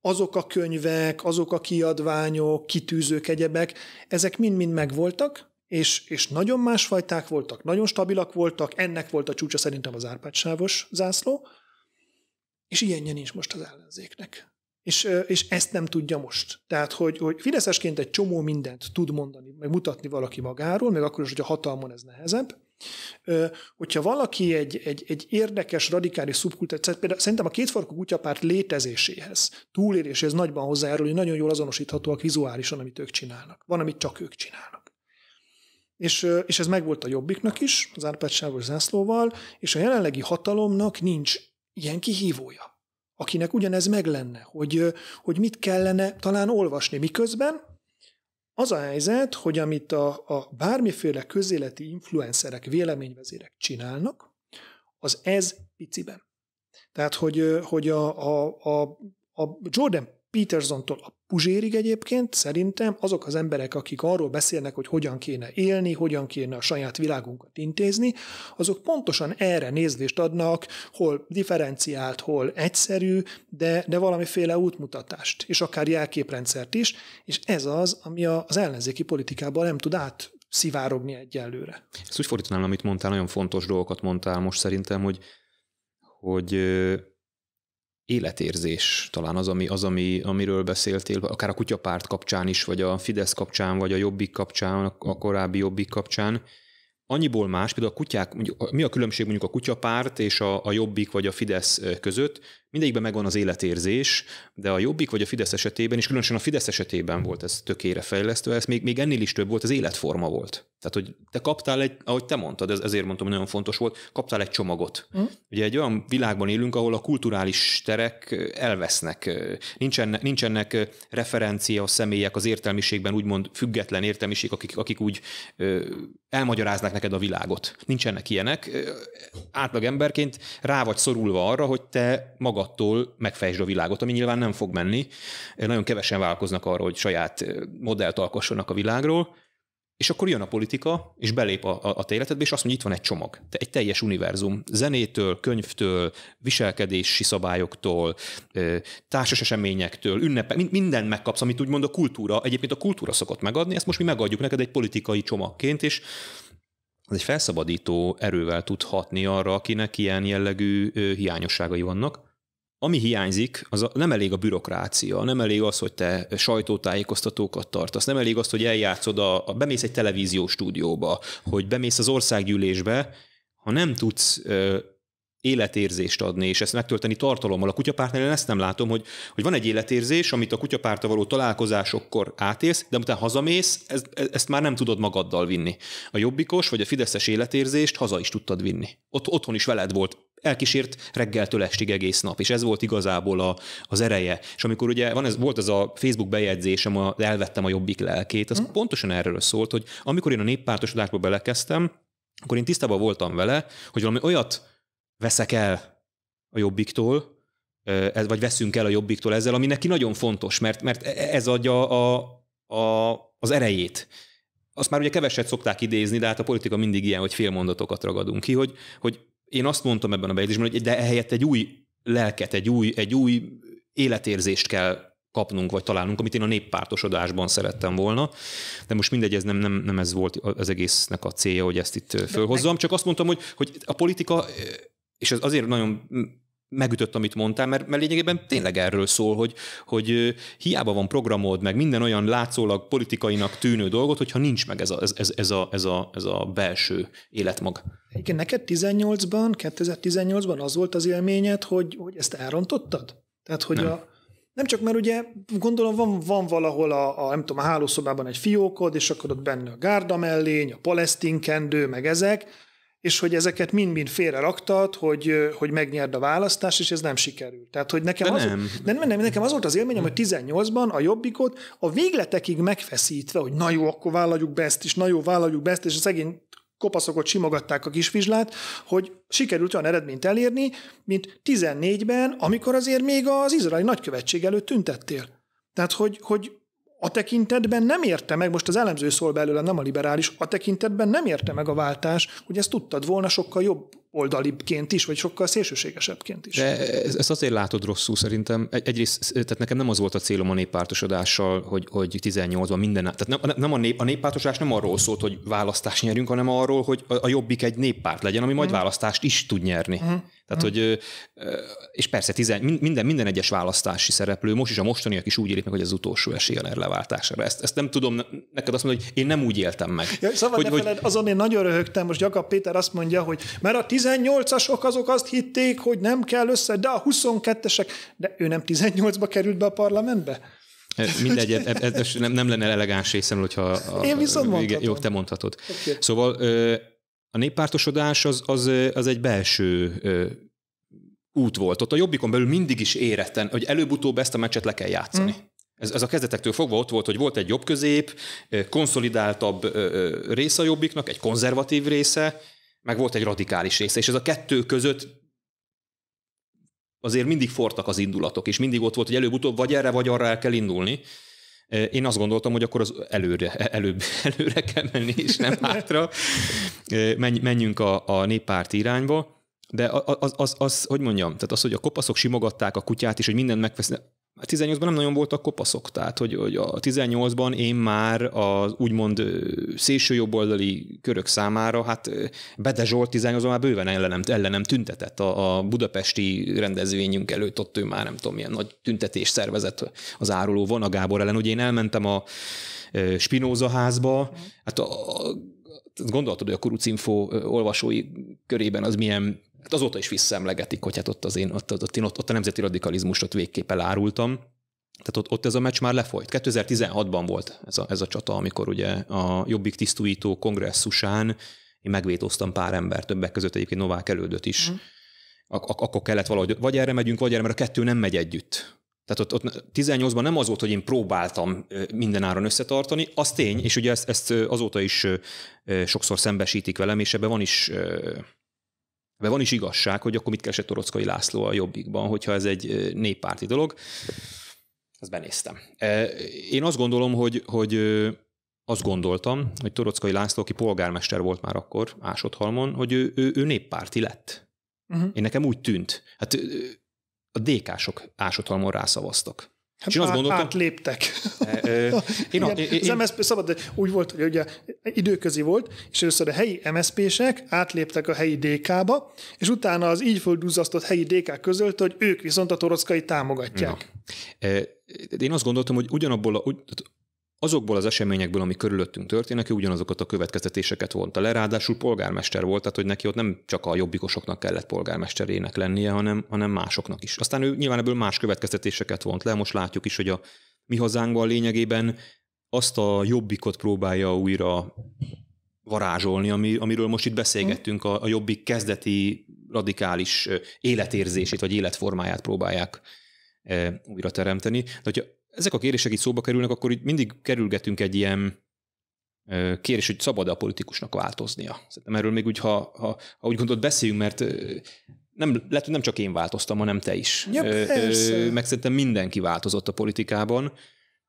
azok a könyvek, azok a kiadványok, kitűzők, egyebek, ezek mind-mind megvoltak, és, és nagyon másfajták voltak, nagyon stabilak voltak, ennek volt a csúcsa szerintem az árpádsávos zászló, és ilyenje nincs most az ellenzéknek. És, és ezt nem tudja most. Tehát, hogy, hogy Fideszesként egy csomó mindent tud mondani, meg mutatni valaki magáról, meg akkor is, hogy a hatalmon ez nehezebb. Hogyha valaki egy, egy, egy érdekes, radikális szubkultúrát, például szerintem a kétfarkú kutyapárt létezéséhez, túléléséhez nagyban hozzájárul, hogy nagyon jól azonosíthatóak vizuálisan, amit ők csinálnak. Van, amit csak ők csinálnak. És, és ez megvolt a Jobbiknak is, az Árpád zászlóval, és a jelenlegi hatalomnak nincs ilyen kihívója akinek ugyanez meg lenne, hogy, hogy mit kellene talán olvasni. Miközben az a helyzet, hogy amit a, a bármiféle közéleti influencerek, véleményvezérek csinálnak, az ez piciben. Tehát, hogy, hogy a, a, a, a Jordan Petersontól a Puzsérig egyébként szerintem azok az emberek, akik arról beszélnek, hogy hogyan kéne élni, hogyan kéne a saját világunkat intézni, azok pontosan erre nézvést adnak, hol differenciált, hol egyszerű, de, de valamiféle útmutatást, és akár jelképrendszert is, és ez az, ami az ellenzéki politikában nem tud át szivárogni egyelőre. Ezt úgy fordítanám, amit mondtál, nagyon fontos dolgokat mondtál most szerintem, hogy, hogy életérzés talán az, ami, az ami, amiről beszéltél, akár a kutyapárt kapcsán is, vagy a Fidesz kapcsán, vagy a Jobbik kapcsán, a korábbi Jobbik kapcsán, annyiból más, például a kutyák, mi a különbség mondjuk a kutyapárt és a, a Jobbik vagy a Fidesz között? Mindegyikben megvan az életérzés, de a Jobbik vagy a Fidesz esetében, és különösen a Fidesz esetében volt ez tökére fejlesztve, ez még, még ennél is több volt, az életforma volt. Tehát, hogy te kaptál egy, ahogy te mondtad, ez, ezért mondtam, hogy nagyon fontos volt, kaptál egy csomagot. Mm. Ugye egy olyan világban élünk, ahol a kulturális terek elvesznek. Nincsenek, nincsenek referencia személyek az értelmiségben, úgymond független értelmiség, akik, akik úgy elmagyaráznák neked a világot. Nincsenek ilyenek. Átlag emberként rá vagy szorulva arra, hogy te magadtól megfejtsd a világot, ami nyilván nem fog menni. Nagyon kevesen vállalkoznak arra, hogy saját modellt alkossanak a világról, és akkor jön a politika, és belép a, a, a te életedbe, és azt mondja, itt van egy csomag, egy teljes univerzum. Zenétől, könyvtől, viselkedési szabályoktól, társas eseményektől, ünnepek, minden megkapsz, amit úgymond a kultúra, egyébként a kultúra szokott megadni, ezt most mi megadjuk neked egy politikai csomagként, és ez egy felszabadító erővel tud hatni arra, akinek ilyen jellegű hiányosságai vannak. Ami hiányzik, az a, nem elég a bürokrácia, nem elég az, hogy te sajtótájékoztatókat tartasz, nem elég az, hogy eljátszod, a, a bemész egy televíziós stúdióba, hogy bemész az országgyűlésbe, ha nem tudsz ö, életérzést adni, és ezt megtölteni tartalommal. A kutyapártnál ezt nem látom, hogy, hogy van egy életérzés, amit a kutyapárta való találkozásokkor átélsz, de utána hazamész, ez, ezt már nem tudod magaddal vinni. A jobbikos vagy a fideszes életérzést haza is tudtad vinni. Ott, otthon is veled volt elkísért reggeltől estig egész nap, és ez volt igazából a, az ereje. És amikor ugye van ez, volt ez a Facebook bejegyzésem, a, elvettem a jobbik lelkét, az hmm. pontosan erről szólt, hogy amikor én a néppártosodásba belekezdtem, akkor én tisztában voltam vele, hogy valami olyat veszek el a jobbiktól, vagy veszünk el a jobbiktól ezzel, ami neki nagyon fontos, mert, mert e, ez adja a, a, az erejét. Azt már ugye keveset szokták idézni, de hát a politika mindig ilyen, hogy félmondatokat ragadunk ki, hogy, hogy én azt mondtam ebben a bejegyzésben, hogy de ehelyett egy új lelket, egy új, egy új életérzést kell kapnunk, vagy találnunk, amit én a néppártosodásban szerettem volna. De most mindegy, ez nem, nem, nem ez volt az egésznek a célja, hogy ezt itt fölhozzam. Csak azt mondtam, hogy, hogy a politika, és ez azért nagyon megütött, amit mondtál, mert, mert lényegében tényleg erről szól, hogy, hogy hiába van programod, meg minden olyan látszólag politikainak tűnő dolgot, hogyha nincs meg ez a, ez, ez a, ez a, ez a belső életmag. Igen, neked 18-ban, 2018-ban az volt az élményed, hogy, hogy ezt elrontottad? Tehát, hogy nem. a, nem csak, mert ugye gondolom van, van valahol a, a, nem tudom, a hálószobában egy fiókod, és akkor ott benne a gárda mellény, a palesztin kendő, meg ezek, és hogy ezeket mind-mind félre raktad, hogy, hogy megnyerd a választás, és ez nem sikerült. Tehát, hogy nekem, de az, nem. De nem, nem, nekem az volt az élményem, hogy 18-ban a jobbikot a végletekig megfeszítve, hogy na jó, akkor vállaljuk be ezt is, na jó, vállaljuk be ezt, és a szegény kopaszokot simogatták a kisvizslát, hogy sikerült olyan eredményt elérni, mint 14-ben, amikor azért még az izraeli nagykövetség előtt tüntettél. Tehát, hogy, hogy a tekintetben nem érte meg, most az elemző szól belőle, nem a liberális, a tekintetben nem érte meg a váltás, hogy ezt tudtad volna sokkal jobb oldalibbként is, vagy sokkal szélsőségesebbként is. De ezt azért látod rosszul szerintem. Egy, egyrészt, tehát nekem nem az volt a célom a néppártosodással, hogy, hogy 18-ban minden... Tehát nem, nem a, nép, a néppártosodás nem arról szólt, hogy választást nyerjünk, hanem arról, hogy a, a jobbik egy néppárt legyen, ami majd mm. választást is tud nyerni. Mm. Tehát, hogy, és persze tizen, minden, minden egyes választási szereplő, most is a mostaniak is úgy élik meg, hogy az utolsó esély a leváltására. Ezt, ezt nem tudom neked azt mondani, hogy én nem úgy éltem meg. Ja, szóval hogy, hogy... azon én nagyon röhögtem, most Jakab Péter azt mondja, hogy mert a 18-asok azok azt hitték, hogy nem kell össze, de a 22-esek, de ő nem 18-ba került be a parlamentbe? Mindegy, ez, ez nem, nem lenne elegáns részemről, hogyha... A, Én viszont mondhatom. Jó, te mondhatod. Okay. Szóval a néppártosodás az, az, az egy belső út volt. Ott a Jobbikon belül mindig is éretten, hogy előbb-utóbb ezt a meccset le kell játszani. Mm. Ez, ez a kezdetektől fogva ott volt, hogy volt egy jobb közép, konszolidáltabb része a Jobbiknak, egy konzervatív része, meg volt egy radikális része, és ez a kettő között azért mindig fortak az indulatok, és mindig ott volt, hogy előbb-utóbb vagy erre, vagy arra el kell indulni. Én azt gondoltam, hogy akkor az előre, előbb, előre kell menni, és nem hátra. Menjünk a, a néppárt irányba. De az, az, az, az, hogy mondjam, tehát az, hogy a kopaszok simogatták a kutyát, és hogy mindent megvesznek, 18-ban nem nagyon voltak kopaszok, tehát hogy, hogy a 18-ban én már az úgymond szélső jobboldali körök számára, hát Bede Zsolt 18-ban már bőven ellenem, ellenem tüntetett a, a budapesti rendezvényünk előtt, ott ő már nem tudom, milyen nagy tüntetés szervezett az áruló van a Gábor ellen. Ugye én elmentem a Spinoza házba, hát a, a gondoltad, hogy a Kurucinfo olvasói körében az milyen azóta is visszaemlegetik, hogy hát ott, az én, ott, ott, ott, ott, ott a nemzeti radikalizmust ott végképp elárultam. Tehát ott, ott ez a meccs már lefolyt. 2016-ban volt ez a, ez a csata, amikor ugye a Jobbik tisztújító kongresszusán én megvétóztam pár ember, többek között egyébként Novák elődöt is. Mm. Ak- ak- akkor kellett valahogy, vagy erre megyünk, vagy erre, mert a kettő nem megy együtt. Tehát ott, ott 18-ban nem az volt, hogy én próbáltam mindenáron összetartani, az tény, és ugye ezt, ezt azóta is sokszor szembesítik velem, és ebben van is de van is igazság, hogy akkor mit keresett Torockai László a Jobbikban, hogyha ez egy néppárti dolog. Ezt benéztem. Én azt gondolom, hogy, hogy azt gondoltam, hogy Torockai László, aki polgármester volt már akkor Ásodhalmon, hogy ő, ő, ő néppárti lett. Uh-huh. Én nekem úgy tűnt. Hát a DK-sok Ásodhalmon rászavaztak. Hát én azt gondoltam, átléptek. én, Igen, én, az MSZP szabad, de úgy volt, hogy ugye időközi volt, és először a helyi MSZP-sek átléptek a helyi DK-ba, és utána az így földúzasztott helyi DK közölt, hogy ők viszont a torockai támogatják. Na. Én azt gondoltam, hogy ugyanabból a, azokból az eseményekből, ami körülöttünk történnek, ő ugyanazokat a következtetéseket vonta le, ráadásul polgármester volt, tehát hogy neki ott nem csak a jobbikosoknak kellett polgármesterének lennie, hanem, hanem másoknak is. Aztán ő nyilván ebből más következtetéseket vont le, most látjuk is, hogy a mi hazánkban lényegében azt a jobbikot próbálja újra varázsolni, ami, amiről most itt beszélgettünk, a, a jobbik kezdeti radikális életérzését vagy életformáját próbálják újra teremteni. De hogyha ezek a kérések itt szóba kerülnek, akkor itt mindig kerülgetünk egy ilyen kérés, hogy szabad-e a politikusnak változnia. Szerintem erről még úgy, ha, ha, ha úgy gondolod, beszéljünk, mert nem, lehet, hogy nem csak én változtam, hanem te is. Ja, persze. Meg szerintem mindenki változott a politikában.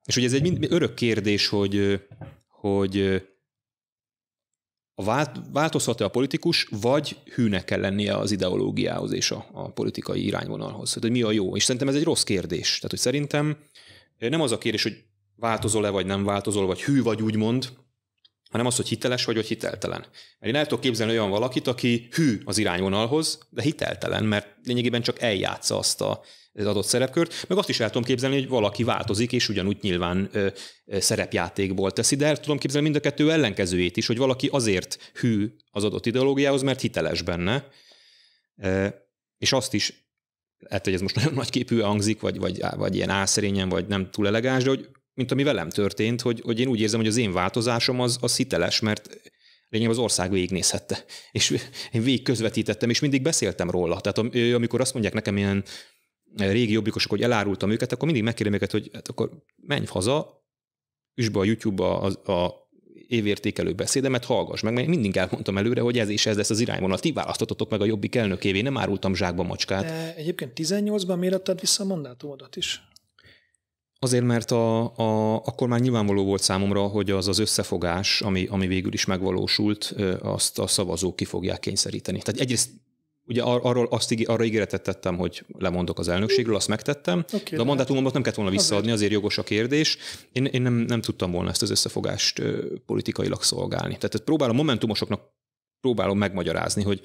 És ugye ez egy mind, örök kérdés, hogy, hogy a vált, változhat-e a politikus, vagy hűnek kell lennie az ideológiához és a, a politikai irányvonalhoz. Tehát, hogy mi a jó. És szerintem ez egy rossz kérdés. Tehát, hogy szerintem nem az a kérdés, hogy változol-e, vagy nem változol, vagy hű vagy úgymond, hanem az, hogy hiteles vagy, vagy hiteltelen. Mert én el tudok képzelni olyan valakit, aki hű az irányvonalhoz, de hiteltelen, mert lényegében csak eljátsza azt a, az adott szerepkört, meg azt is el tudom képzelni, hogy valaki változik, és ugyanúgy nyilván ö, szerepjátékból teszi, de el tudom képzelni mind a kettő ellenkezőjét is, hogy valaki azért hű az adott ideológiához, mert hiteles benne, e, és azt is, hát hogy ez most nagyon nagy képű hangzik, vagy, vagy, vagy ilyen álszerényen, vagy nem túl elegáns, de hogy mint ami velem történt, hogy, hogy én úgy érzem, hogy az én változásom az, az hiteles, mert lényegében az ország végignézhette. És én végig közvetítettem, és mindig beszéltem róla. Tehát amikor azt mondják nekem ilyen régi jobbikosok, hogy elárultam őket, akkor mindig megkérdem őket, hogy hát akkor menj haza, üsd be a YouTube-ba a, a évértékelő beszédemet, hallgass meg, mert mindig elmondtam előre, hogy ez és ez lesz az irányvonal. Ti választottatok meg a jobbik elnökévé, nem árultam zsákba macskát. De egyébként 18-ban miért adtad vissza a mandátumodat is? Azért, mert a, a, akkor már nyilvánvaló volt számomra, hogy az az összefogás, ami, ami végül is megvalósult, azt a szavazók ki fogják kényszeríteni. Tehát egyrészt ugye ar- arról azt, arra ígéretet tettem, hogy lemondok az elnökségről, azt megtettem, okay, de a mandátumomat nem kellett volna visszaadni, azért jogos a kérdés. Én, én nem, nem tudtam volna ezt az összefogást politikailag szolgálni. Tehát próbálom momentumosoknak próbálom megmagyarázni, hogy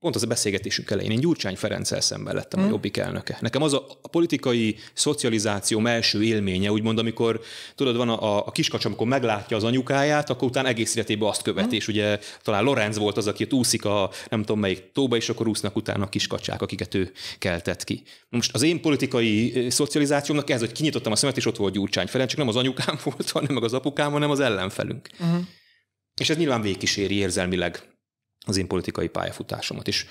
pont az a beszélgetésünk elején, én Gyurcsány Ferenccel szemben lettem hmm. a Jobbik elnöke. Nekem az a, a politikai szocializáció első élménye, úgymond, amikor tudod, van a, a kiskacsa, amikor meglátja az anyukáját, akkor utána egész életében azt követi, hmm. és ugye talán Lorenz volt az, aki ott úszik a nem tudom melyik tóba, és akkor úsznak utána a kiskacsák, akiket ő keltett ki. Most az én politikai szocializációmnak ez, hogy kinyitottam a szemet, és ott volt Gyurcsány Ferenc, csak nem az anyukám volt, hanem meg az apukám, hanem az ellenfelünk. Hmm. És ez nyilván végkíséri érzelmileg az én politikai pályafutásomat. És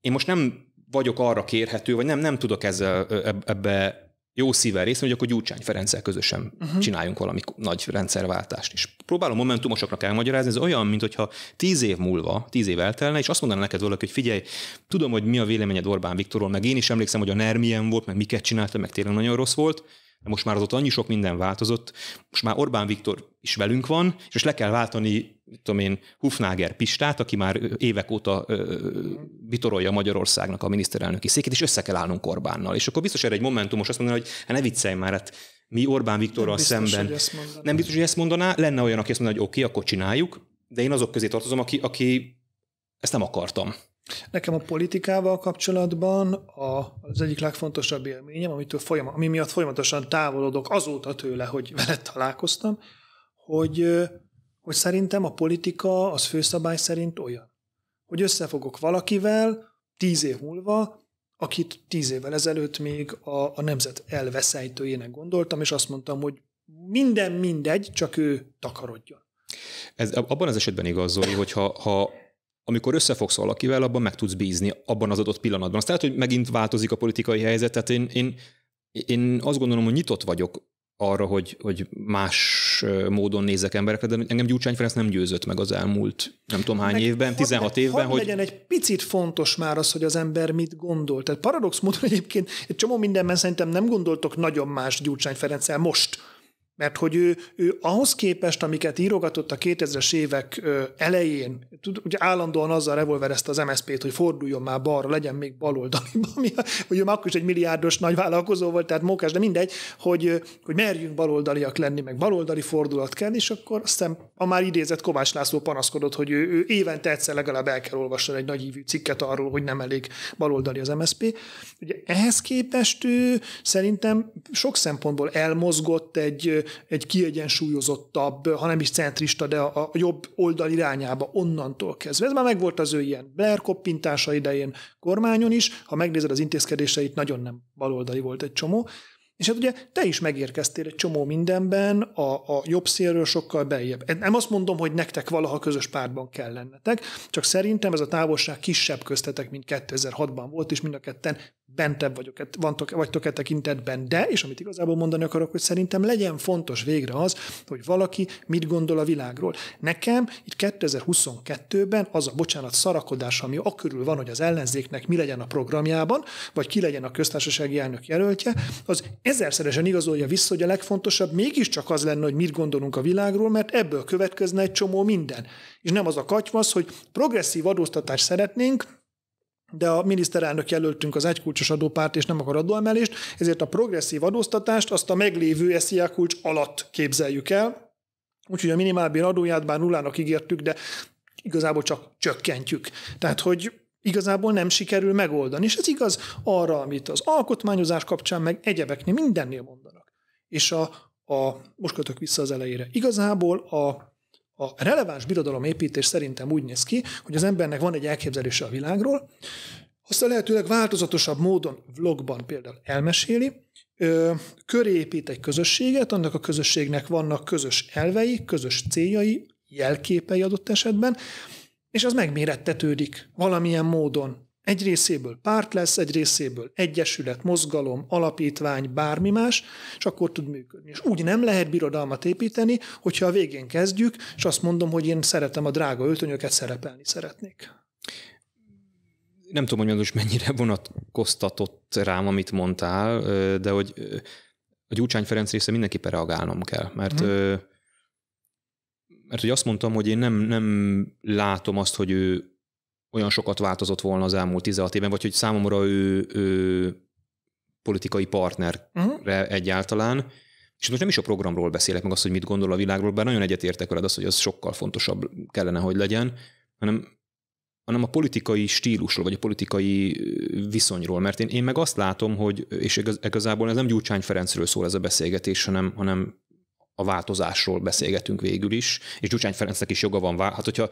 én most nem vagyok arra kérhető, vagy nem, nem tudok ezzel ebbe jó szívvel részt, hogy akkor Gyurcsány Ferenccel közösen uh-huh. csináljunk valami nagy rendszerváltást. És próbálom momentumosoknak elmagyarázni, ez olyan, mint hogyha tíz év múlva, tíz év eltelne, és azt mondaná neked valaki, hogy figyelj, tudom, hogy mi a véleményed Orbán Viktorról, meg én is emlékszem, hogy a NER milyen volt, meg miket csinálta, meg tényleg nagyon rossz volt, de most már az ott annyi sok minden változott, most már Orbán Viktor is velünk van, és le kell váltani, tudom én, Hufnager Pistát, aki már évek óta vitorolja Magyarországnak a miniszterelnöki székét, és össze kell állnunk Orbánnal. És akkor biztos erre egy momentumos azt mondaná, hogy hát ne viccelj már, hát mi Orbán Viktorral nem biztos, szemben. Nem biztos, hogy ezt mondaná, lenne olyan, aki azt mondaná, hogy oké, okay, akkor csináljuk, de én azok közé tartozom, aki, aki ezt nem akartam. Nekem a politikával kapcsolatban a, az egyik legfontosabb élményem, amitől folyam, ami miatt folyamatosan távolodok azóta tőle, hogy vele találkoztam, hogy, hogy szerintem a politika az főszabály szerint olyan, hogy összefogok valakivel tíz év múlva, akit tíz évvel ezelőtt még a, a nemzet elveszejtőjének gondoltam, és azt mondtam, hogy minden mindegy, csak ő takarodjon. Ez abban az esetben igaz, Zoli, hogy ha, ha amikor összefogsz valakivel, abban meg tudsz bízni abban az adott pillanatban. Azt lehet, hogy megint változik a politikai helyzet, tehát én, én, én azt gondolom, hogy nyitott vagyok arra, hogy, hogy más módon nézek emberekre, de engem Gyurcsány Ferenc nem győzött meg az elmúlt nem tudom hány meg évben, 16 hogy, évben. Hogy legyen egy picit fontos már az, hogy az ember mit gondol. Tehát paradox módon egyébként egy csomó mindenben szerintem nem gondoltok nagyon más Gyurcsány Ferenccel most, mert hogy ő, ő ahhoz képest, amiket írogatott a 2000-es évek elején, tud, ugye állandóan azzal revolverezte az MSZP-t, hogy forduljon már balra, legyen még baloldali, hogy ő akkor is egy milliárdos nagy vállalkozó volt, tehát mókás, de mindegy, hogy, hogy merjünk baloldaliak lenni, meg baloldali fordulat kell, és akkor aztán a már idézett Kovács László panaszkodott, hogy ő, ő évente egyszer legalább el kell olvasni egy nagy ívű cikket arról, hogy nem elég baloldali az MSZP. Ugye ehhez képest ő szerintem sok szempontból elmozgott egy, egy kiegyensúlyozottabb, ha nem is centrista, de a, a jobb oldal irányába onnantól kezdve. Ez már megvolt az ő ilyen Blair koppintása idején kormányon is, ha megnézed az intézkedéseit, nagyon nem baloldali volt egy csomó, és hát ugye te is megérkeztél egy csomó mindenben, a, a jobb szélről sokkal beljebb. Nem azt mondom, hogy nektek valaha közös pártban kell lennetek, csak szerintem ez a távolság kisebb köztetek, mint 2006-ban volt, és mind a ketten bentebb vagyok, vantok, vagytok e tekintetben, de, és amit igazából mondani akarok, hogy szerintem legyen fontos végre az, hogy valaki mit gondol a világról. Nekem itt 2022-ben az a, bocsánat, szarakodás, ami akörül van, hogy az ellenzéknek mi legyen a programjában, vagy ki legyen a köztársasági elnök jelöltje, az ezerszeresen igazolja vissza, hogy a legfontosabb mégiscsak az lenne, hogy mit gondolunk a világról, mert ebből következne egy csomó minden. És nem az a katyvasz, hogy progresszív adóztatást szeretnénk, de a miniszterelnök jelöltünk az egykulcsos adópárt, és nem akar adóemelést, ezért a progresszív adóztatást azt a meglévő SZIA kulcs alatt képzeljük el, úgyhogy a minimálbér adóját bár nullának ígértük, de igazából csak csökkentjük. Tehát, hogy igazából nem sikerül megoldani. És ez igaz arra, amit az alkotmányozás kapcsán, meg egyebeknél mindennél mondanak. És a, a most kötök vissza az elejére. Igazából a, a releváns birodalom építés szerintem úgy néz ki, hogy az embernek van egy elképzelése a világról, azt a lehetőleg változatosabb módon vlogban például elmeséli, köré épít egy közösséget, annak a közösségnek vannak közös elvei, közös céljai, jelképei adott esetben, és az megmérettetődik valamilyen módon. Egy részéből párt lesz, egy részéből egyesület, mozgalom, alapítvány, bármi más, és akkor tud működni. És úgy nem lehet birodalmat építeni, hogyha a végén kezdjük, és azt mondom, hogy én szeretem a drága öltönyöket, szerepelni szeretnék. Nem tudom, hogy most mennyire vonatkoztatott rám, amit mondtál, de hogy a Gyurcsány Ferenc része mindenképpen reagálnom kell, mert hmm mert hogy azt mondtam, hogy én nem, nem látom azt, hogy ő olyan sokat változott volna az elmúlt 16 évben, vagy hogy számomra ő, ő politikai partnerre uh-huh. egyáltalán. És most nem is a programról beszélek, meg azt, hogy mit gondol a világról, bár nagyon egyetértek veled azt, hogy az sokkal fontosabb kellene, hogy legyen, hanem, hanem a politikai stílusról, vagy a politikai viszonyról. Mert én, én meg azt látom, hogy, és igazából ez nem Gyurcsány Ferencről szól ez a beszélgetés, hanem, hanem a változásról beszélgetünk végül is, és Gyurcsány Ferencnek is joga van, hát hogyha,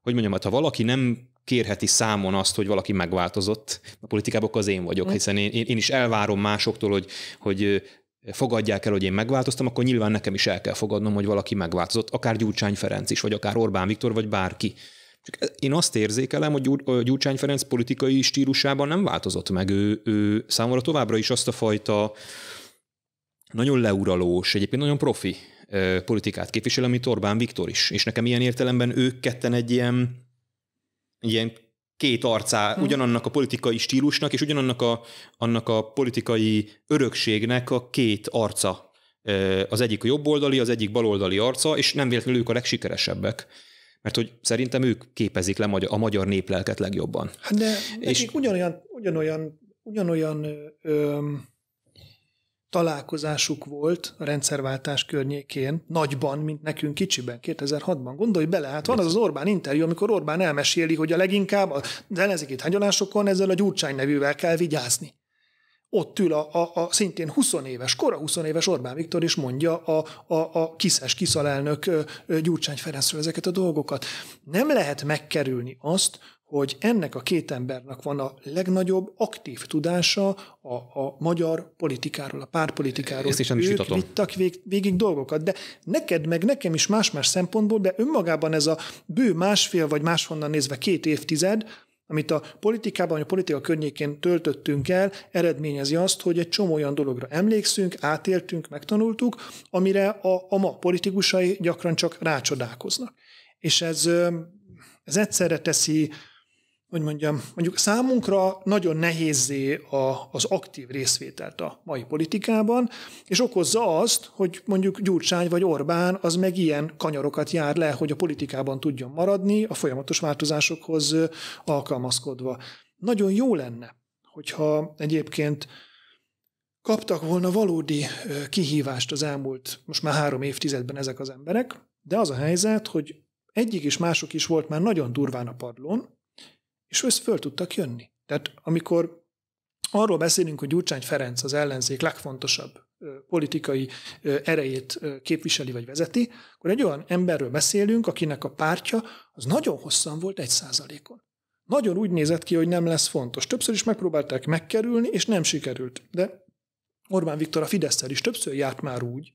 hogy mondjam, hát ha valaki nem kérheti számon azt, hogy valaki megváltozott, a politikában az én vagyok, hiszen én, én is elvárom másoktól, hogy, hogy fogadják el, hogy én megváltoztam, akkor nyilván nekem is el kell fogadnom, hogy valaki megváltozott, akár Gyurcsány Ferenc is, vagy akár Orbán Viktor, vagy bárki. Csak én azt érzékelem, hogy Gyurcsány Ferenc politikai stílusában nem változott meg. Ő, ő számomra továbbra is azt a fajta nagyon leuralós, egyébként nagyon profi politikát képvisel, amit Orbán Viktor is. És nekem ilyen értelemben ők ketten egy ilyen, ilyen két arcá hmm. ugyanannak a politikai stílusnak, és ugyanannak a, annak a politikai örökségnek a két arca. Az egyik a jobboldali, az egyik baloldali arca, és nem véletlenül ők a legsikeresebbek. Mert hogy szerintem ők képezik le a magyar néplelket legjobban. Hát de és ugyanolyan, ugyanolyan, ugyanolyan ö, találkozásuk volt a rendszerváltás környékén, nagyban, mint nekünk kicsiben, 2006-ban. Gondolj bele, hát van az az Orbán interjú, amikor Orbán elmeséli, hogy a leginkább az ellenzéki tárgyalásokon ezzel a Gyurcsány nevűvel kell vigyázni. Ott ül a, a, a szintén 20 éves, kora 20 éves Orbán Viktor, és mondja a, a, a kiszes kiszalelnök Gyurcsány Ferencről ezeket a dolgokat. Nem lehet megkerülni azt, hogy ennek a két embernek van a legnagyobb aktív tudása a, a magyar politikáról, a pártpolitikáról. Ezt is nem ők vitatom. vittak vég, végig dolgokat, de neked meg nekem is más-más szempontból, de önmagában ez a bő másfél vagy máshonnan nézve két évtized, amit a politikában, a politika környékén töltöttünk el, eredményezi azt, hogy egy csomó olyan dologra emlékszünk, átéltünk, megtanultuk, amire a, a ma politikusai gyakran csak rácsodálkoznak. És ez, ez egyszerre teszi hogy mondjam, mondjuk számunkra nagyon nehézé a, az aktív részvételt a mai politikában, és okozza azt, hogy mondjuk Gyurcsány vagy Orbán az meg ilyen kanyarokat jár le, hogy a politikában tudjon maradni, a folyamatos változásokhoz alkalmazkodva. Nagyon jó lenne, hogyha egyébként kaptak volna valódi kihívást az elmúlt, most már három évtizedben ezek az emberek, de az a helyzet, hogy egyik és mások is volt már nagyon durván a padlón, és össz föl tudtak jönni. Tehát amikor arról beszélünk, hogy Gyurcsány Ferenc az ellenzék legfontosabb politikai erejét képviseli vagy vezeti, akkor egy olyan emberről beszélünk, akinek a pártja az nagyon hosszan volt egy százalékon. Nagyon úgy nézett ki, hogy nem lesz fontos. Többször is megpróbálták megkerülni, és nem sikerült. De Orbán Viktor a fidesz is többször járt már úgy,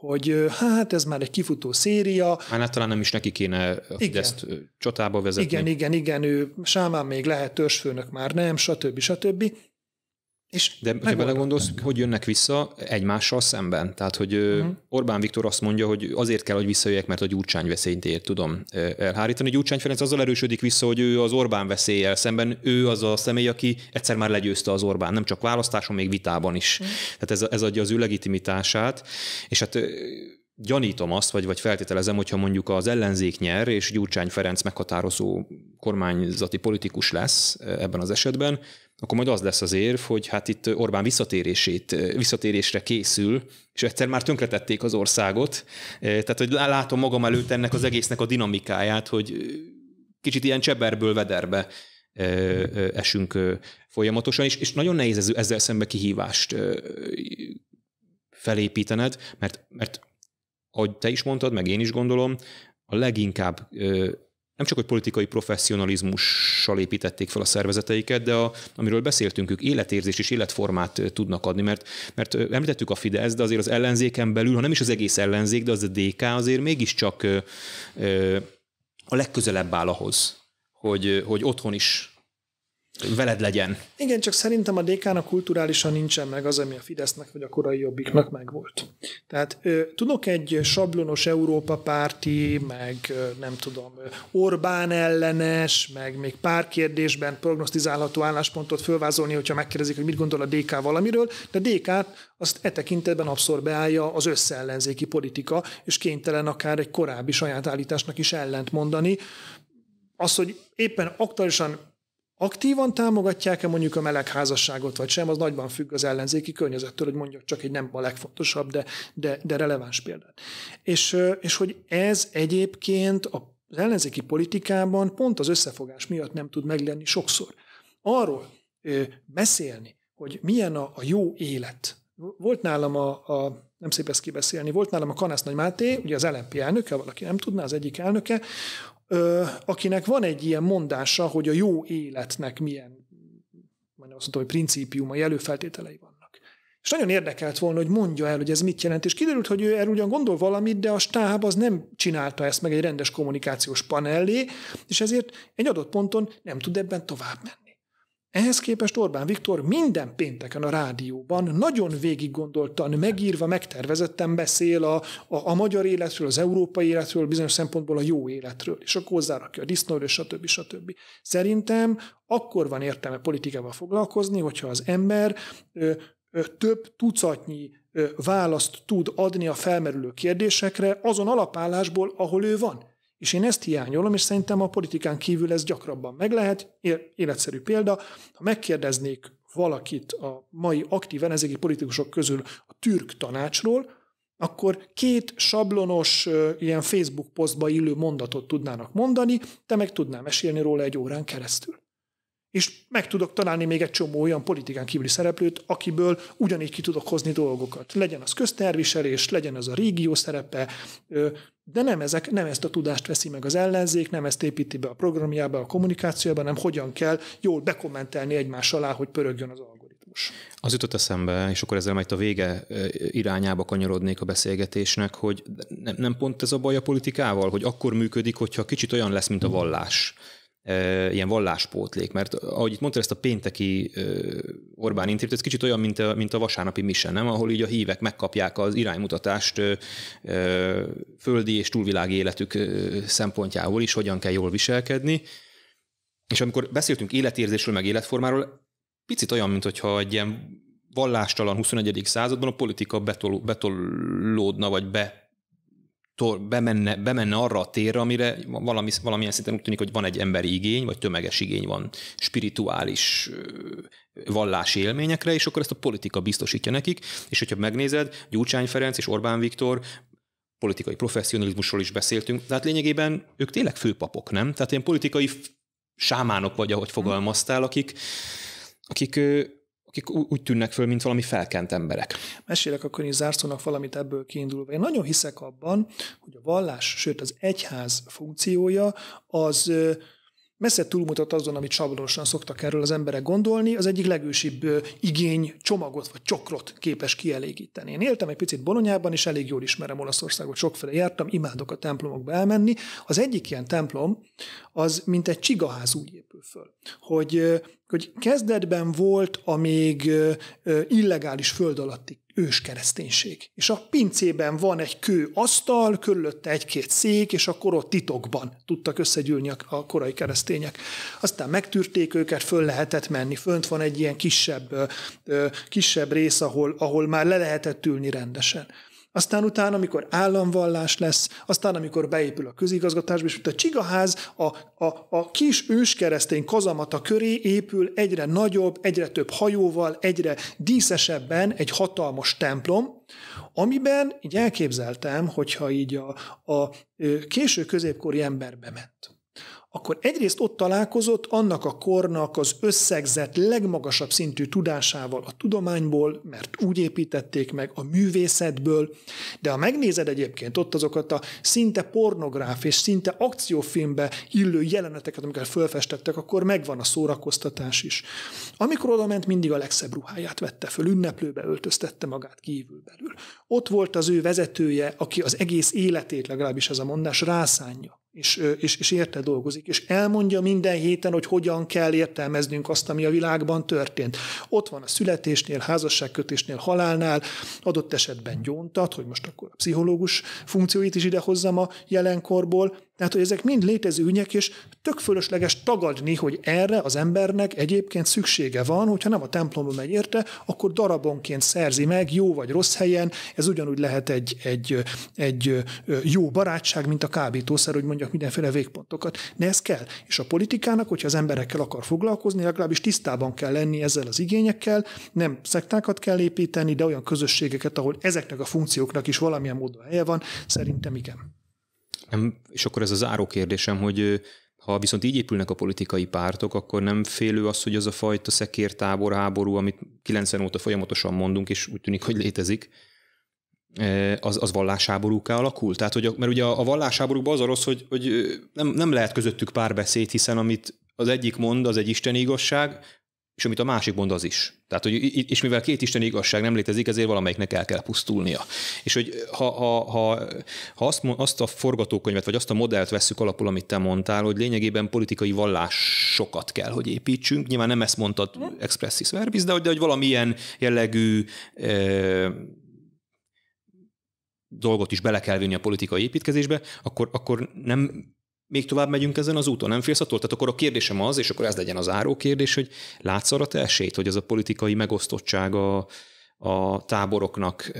hogy hát ez már egy kifutó széria. Hát talán nem is neki kéne a Fideszt csatába vezetni. Igen, igen, igen, ő Sámán még lehet törzsfőnök, már nem, stb. stb. És De ha belegondolsz, hogy jönnek vissza egymással szemben. Tehát, hogy uh-huh. Orbán Viktor azt mondja, hogy azért kell, hogy visszajöjjek, mert a Gyurcsány veszélyt ér, tudom elhárítani. Gyurcsány Ferenc azzal erősödik vissza, hogy ő az Orbán veszélyel szemben, ő az a személy, aki egyszer már legyőzte az Orbán, nem csak választáson, még vitában is. Uh-huh. Tehát ez, ez adja az ő legitimitását, és hát gyanítom azt, vagy, vagy feltételezem, hogyha mondjuk az ellenzék nyer, és Gyurcsány Ferenc meghatározó kormányzati politikus lesz ebben az esetben, akkor majd az lesz az érv, hogy hát itt Orbán visszatérését, visszatérésre készül, és egyszer már tönkretették az országot. Tehát, hogy látom magam előtt ennek az egésznek a dinamikáját, hogy kicsit ilyen cseberből vederbe esünk folyamatosan, és, és nagyon nehéz ezzel szembe kihívást felépítened, mert, mert ahogy te is mondtad, meg én is gondolom, a leginkább nem csak, hogy politikai professzionalizmussal építették fel a szervezeteiket, de a, amiről beszéltünk, ők életérzés és életformát tudnak adni, mert, mert említettük a Fidesz, de azért az ellenzéken belül, ha nem is az egész ellenzék, de az a DK azért mégiscsak a legközelebb áll ahhoz, hogy, hogy otthon is veled legyen. Igen, csak szerintem a DK-nak kulturálisan nincsen meg az, ami a Fidesznek vagy a korai jobbiknak megvolt. Tehát ö, tudok egy sablonos Európa párti, meg nem tudom, Orbán ellenes, meg még pár kérdésben prognosztizálható álláspontot fölvázolni, hogyha megkérdezik, hogy mit gondol a DK valamiről, de a DK-t azt e tekintetben abszorbálja az összeellenzéki politika, és kénytelen akár egy korábbi saját állításnak is ellent mondani. Az, hogy éppen aktuálisan aktívan támogatják-e mondjuk a melegházasságot, vagy sem, az nagyban függ az ellenzéki környezettől, hogy mondjak csak egy nem a legfontosabb, de, de, de releváns példát. És, és hogy ez egyébként az ellenzéki politikában pont az összefogás miatt nem tud meglenni sokszor. Arról beszélni, hogy milyen a, a jó élet. Volt nálam a, a nem szép ezt kibeszélni, volt nálam a Kanász Nagy Máté, ugye az LNP elnöke, valaki nem tudná, az egyik elnöke, akinek van egy ilyen mondása, hogy a jó életnek milyen, majd azt mondtam, hogy principiumai, előfeltételei vannak. És nagyon érdekelt volna, hogy mondja el, hogy ez mit jelent, és kiderült, hogy ő erről ugyan gondol valamit, de a stáb az nem csinálta ezt meg egy rendes kommunikációs panellé, és ezért egy adott ponton nem tud ebben tovább menni. Ehhez képest Orbán Viktor minden pénteken a rádióban nagyon végig gondoltan, megírva, megtervezetten beszél a, a, a magyar életről, az európai életről, bizonyos szempontból a jó életről, és akkor hozzárakja a disznóról, stb. stb. Szerintem akkor van értelme politikával foglalkozni, hogyha az ember ö, ö, több tucatnyi ö, választ tud adni a felmerülő kérdésekre azon alapállásból, ahol ő van. És én ezt hiányolom, és szerintem a politikán kívül ez gyakrabban meg lehet. Életszerű példa, ha megkérdeznék valakit a mai aktív ellenzéki politikusok közül a türk tanácsról, akkor két sablonos ilyen Facebook posztba illő mondatot tudnának mondani, te meg tudnám mesélni róla egy órán keresztül. És meg tudok találni még egy csomó olyan politikán kívüli szereplőt, akiből ugyanígy ki tudok hozni dolgokat. Legyen az közterviselés, legyen az a régió szerepe, de nem, ezek, nem ezt a tudást veszi meg az ellenzék, nem ezt építi be a programjába, a kommunikációba, hanem hogyan kell jól bekommentelni egymás alá, hogy pörögjön az algoritmus. Az jutott eszembe, és akkor ezzel majd a vége irányába kanyarodnék a beszélgetésnek, hogy nem, nem pont ez a baj a politikával, hogy akkor működik, hogyha kicsit olyan lesz, mint a vallás ilyen valláspótlék, mert ahogy itt mondta ezt a pénteki Orbán interjút, ez kicsit olyan, mint a, mint a vasárnapi mise, nem? Ahol így a hívek megkapják az iránymutatást földi és túlvilági életük szempontjából is, hogyan kell jól viselkedni. És amikor beszéltünk életérzésről, meg életformáról, picit olyan, mint hogyha egy ilyen vallástalan 21. században a politika betol, betolódna, vagy be bemenne, bemenne arra a térre, amire valami, valamilyen szinten úgy tűnik, hogy van egy emberi igény, vagy tömeges igény van spirituális vallási élményekre, és akkor ezt a politika biztosítja nekik, és hogyha megnézed, Gyurcsány Ferenc és Orbán Viktor politikai professzionalizmusról is beszéltünk, tehát lényegében ők tényleg főpapok, nem? Tehát ilyen politikai sámánok vagy, ahogy fogalmaztál, akik, akik akik úgy tűnnek föl, mint valami felkent emberek. Mesélek akkor én zárszónak valamit ebből kiindulva. Én nagyon hiszek abban, hogy a vallás, sőt az egyház funkciója az messze túlmutat azon, amit sablonosan szoktak erről az emberek gondolni, az egyik legősibb igény csomagot vagy csokrot képes kielégíteni. Én éltem egy picit Bolonyában, és elég jól ismerem Olaszországot, sokféle jártam, imádok a templomokba elmenni. Az egyik ilyen templom, az mint egy csigaház úgy épül föl, hogy, hogy kezdetben volt a még illegális föld alatti ős kereszténység. És a pincében van egy kő asztal, körülötte egy-két szék, és akkor ott titokban tudtak összegyűlni a korai keresztények. Aztán megtűrték őket, föl lehetett menni, fönt van egy ilyen kisebb, kisebb rész, ahol, ahol már le lehetett ülni rendesen. Aztán utána, amikor államvallás lesz, aztán, amikor beépül a közigazgatásba, és a csigaház a, a, a kis őskeresztény kazamata köré épül egyre nagyobb, egyre több hajóval, egyre díszesebben egy hatalmas templom, amiben így elképzeltem, hogyha így a, a késő középkori ember bement akkor egyrészt ott találkozott annak a kornak az összegzett legmagasabb szintű tudásával a tudományból, mert úgy építették meg a művészetből, de ha megnézed egyébként ott azokat a szinte pornográf és szinte akciófilmbe illő jeleneteket, amiket fölfestettek, akkor megvan a szórakoztatás is. Amikor oda ment, mindig a legszebb ruháját vette föl, ünneplőbe öltöztette magát kívül belül. Ott volt az ő vezetője, aki az egész életét, legalábbis ez a mondás, rászánja és, és, és érte dolgozik, és elmondja minden héten, hogy hogyan kell értelmeznünk azt, ami a világban történt. Ott van a születésnél, házasságkötésnél, halálnál, adott esetben gyóntat, hogy most akkor a pszichológus funkcióit is idehozzam a jelenkorból, tehát, hogy ezek mind létező ügyek, és tök fölösleges tagadni, hogy erre az embernek egyébként szüksége van, hogyha nem a templomba megy érte, akkor darabonként szerzi meg, jó vagy rossz helyen, ez ugyanúgy lehet egy, egy, egy jó barátság, mint a kábítószer, hogy mondjak mindenféle végpontokat. De ez kell. És a politikának, hogyha az emberekkel akar foglalkozni, legalábbis tisztában kell lenni ezzel az igényekkel, nem szektákat kell építeni, de olyan közösségeket, ahol ezeknek a funkcióknak is valamilyen módon helye van, szerintem igen. És akkor ez a záró kérdésem, hogy ha viszont így épülnek a politikai pártok, akkor nem félő az, hogy az a fajta szekértábor háború, amit 90 óta folyamatosan mondunk, és úgy tűnik, hogy létezik, az, az vallásháborúká alakul? Tehát, hogy a, mert ugye a vallásháborúban az a rossz, hogy, hogy nem, nem lehet közöttük párbeszéd, hiszen amit az egyik mond, az egy isteni igazság, és amit a másik mond, az is. Tehát, hogy, és mivel két Isten igazság nem létezik, ezért valamelyiknek el kell pusztulnia. És hogy ha, ha, ha, ha azt, azt a forgatókönyvet, vagy azt a modellt vesszük alapul, amit te mondtál, hogy lényegében politikai vallásokat kell, hogy építsünk, nyilván nem ezt mondtad expressis verbis, de hogy, de hogy valamilyen jellegű e, dolgot is bele kell vinni a politikai építkezésbe, akkor, akkor nem még tovább megyünk ezen az úton, nem félsz attól? Tehát akkor a kérdésem az, és akkor ez legyen az áró kérdés, hogy látsz arra te esélyt, hogy ez a politikai megosztottság a, a táboroknak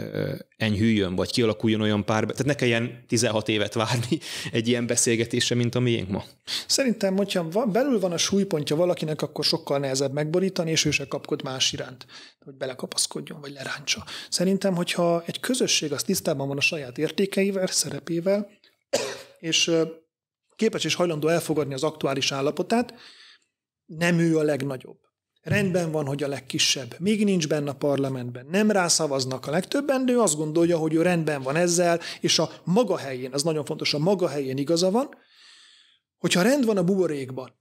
enyhüljön, vagy kialakuljon olyan pár, tehát ne kelljen 16 évet várni egy ilyen beszélgetésre, mint a miénk ma. Szerintem, hogyha van, belül van a súlypontja valakinek, akkor sokkal nehezebb megborítani, és ő se kapkod más iránt, hogy belekapaszkodjon, vagy leráncsa. Szerintem, hogyha egy közösség az tisztában van a saját értékeivel, szerepével, és képes és hajlandó elfogadni az aktuális állapotát, nem ő a legnagyobb. Rendben van, hogy a legkisebb. Még nincs benne a parlamentben. Nem rászavaznak a legtöbben, de ő azt gondolja, hogy ő rendben van ezzel, és a maga helyén, az nagyon fontos, a maga helyén igaza van. Hogyha rend van a buborékban,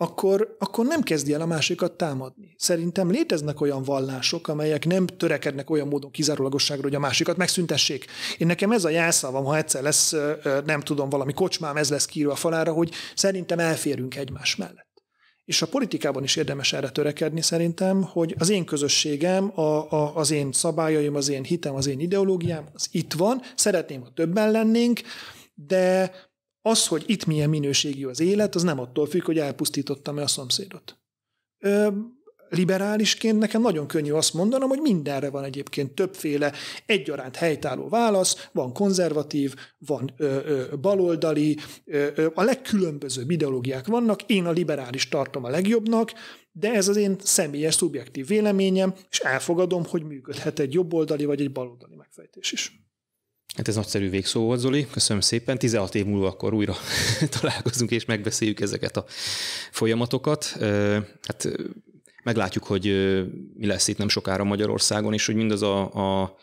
akkor, akkor nem kezdi el a másikat támadni. Szerintem léteznek olyan vallások, amelyek nem törekednek olyan módon kizárólagosságra, hogy a másikat megszüntessék. Én nekem ez a jelszavam, ha egyszer lesz, nem tudom, valami kocsmám, ez lesz kírva a falára, hogy szerintem elférünk egymás mellett. És a politikában is érdemes erre törekedni szerintem, hogy az én közösségem, a, a, az én szabályaim, az én hitem, az én ideológiám, az itt van, szeretném, ha többen lennénk, de az, hogy itt milyen minőségű az élet, az nem attól függ, hogy elpusztítottam-e a szomszédot. Ö, liberálisként nekem nagyon könnyű azt mondanom, hogy mindenre van egyébként többféle egyaránt helytálló válasz, van konzervatív, van ö, ö, baloldali, ö, ö, a legkülönbözőbb ideológiák vannak, én a liberális tartom a legjobbnak, de ez az én személyes, szubjektív véleményem, és elfogadom, hogy működhet egy jobboldali vagy egy baloldali megfejtés is. Hát ez nagyszerű végszó volt, Zoli. Köszönöm szépen. 16 év múlva akkor újra találkozunk és megbeszéljük ezeket a folyamatokat. Hát meglátjuk, hogy mi lesz itt nem sokára Magyarországon, és hogy mindaz a, a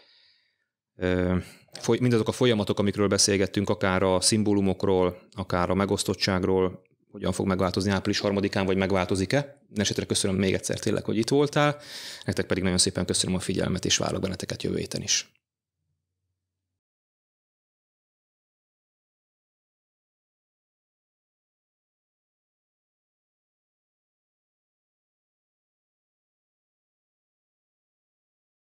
mindazok a folyamatok, amikről beszélgettünk, akár a szimbólumokról, akár a megosztottságról, hogyan fog megváltozni április harmadikán, vagy megváltozik-e. Esetre köszönöm még egyszer tényleg, hogy itt voltál, nektek pedig nagyon szépen köszönöm a figyelmet, és várok benneteket jövő héten is.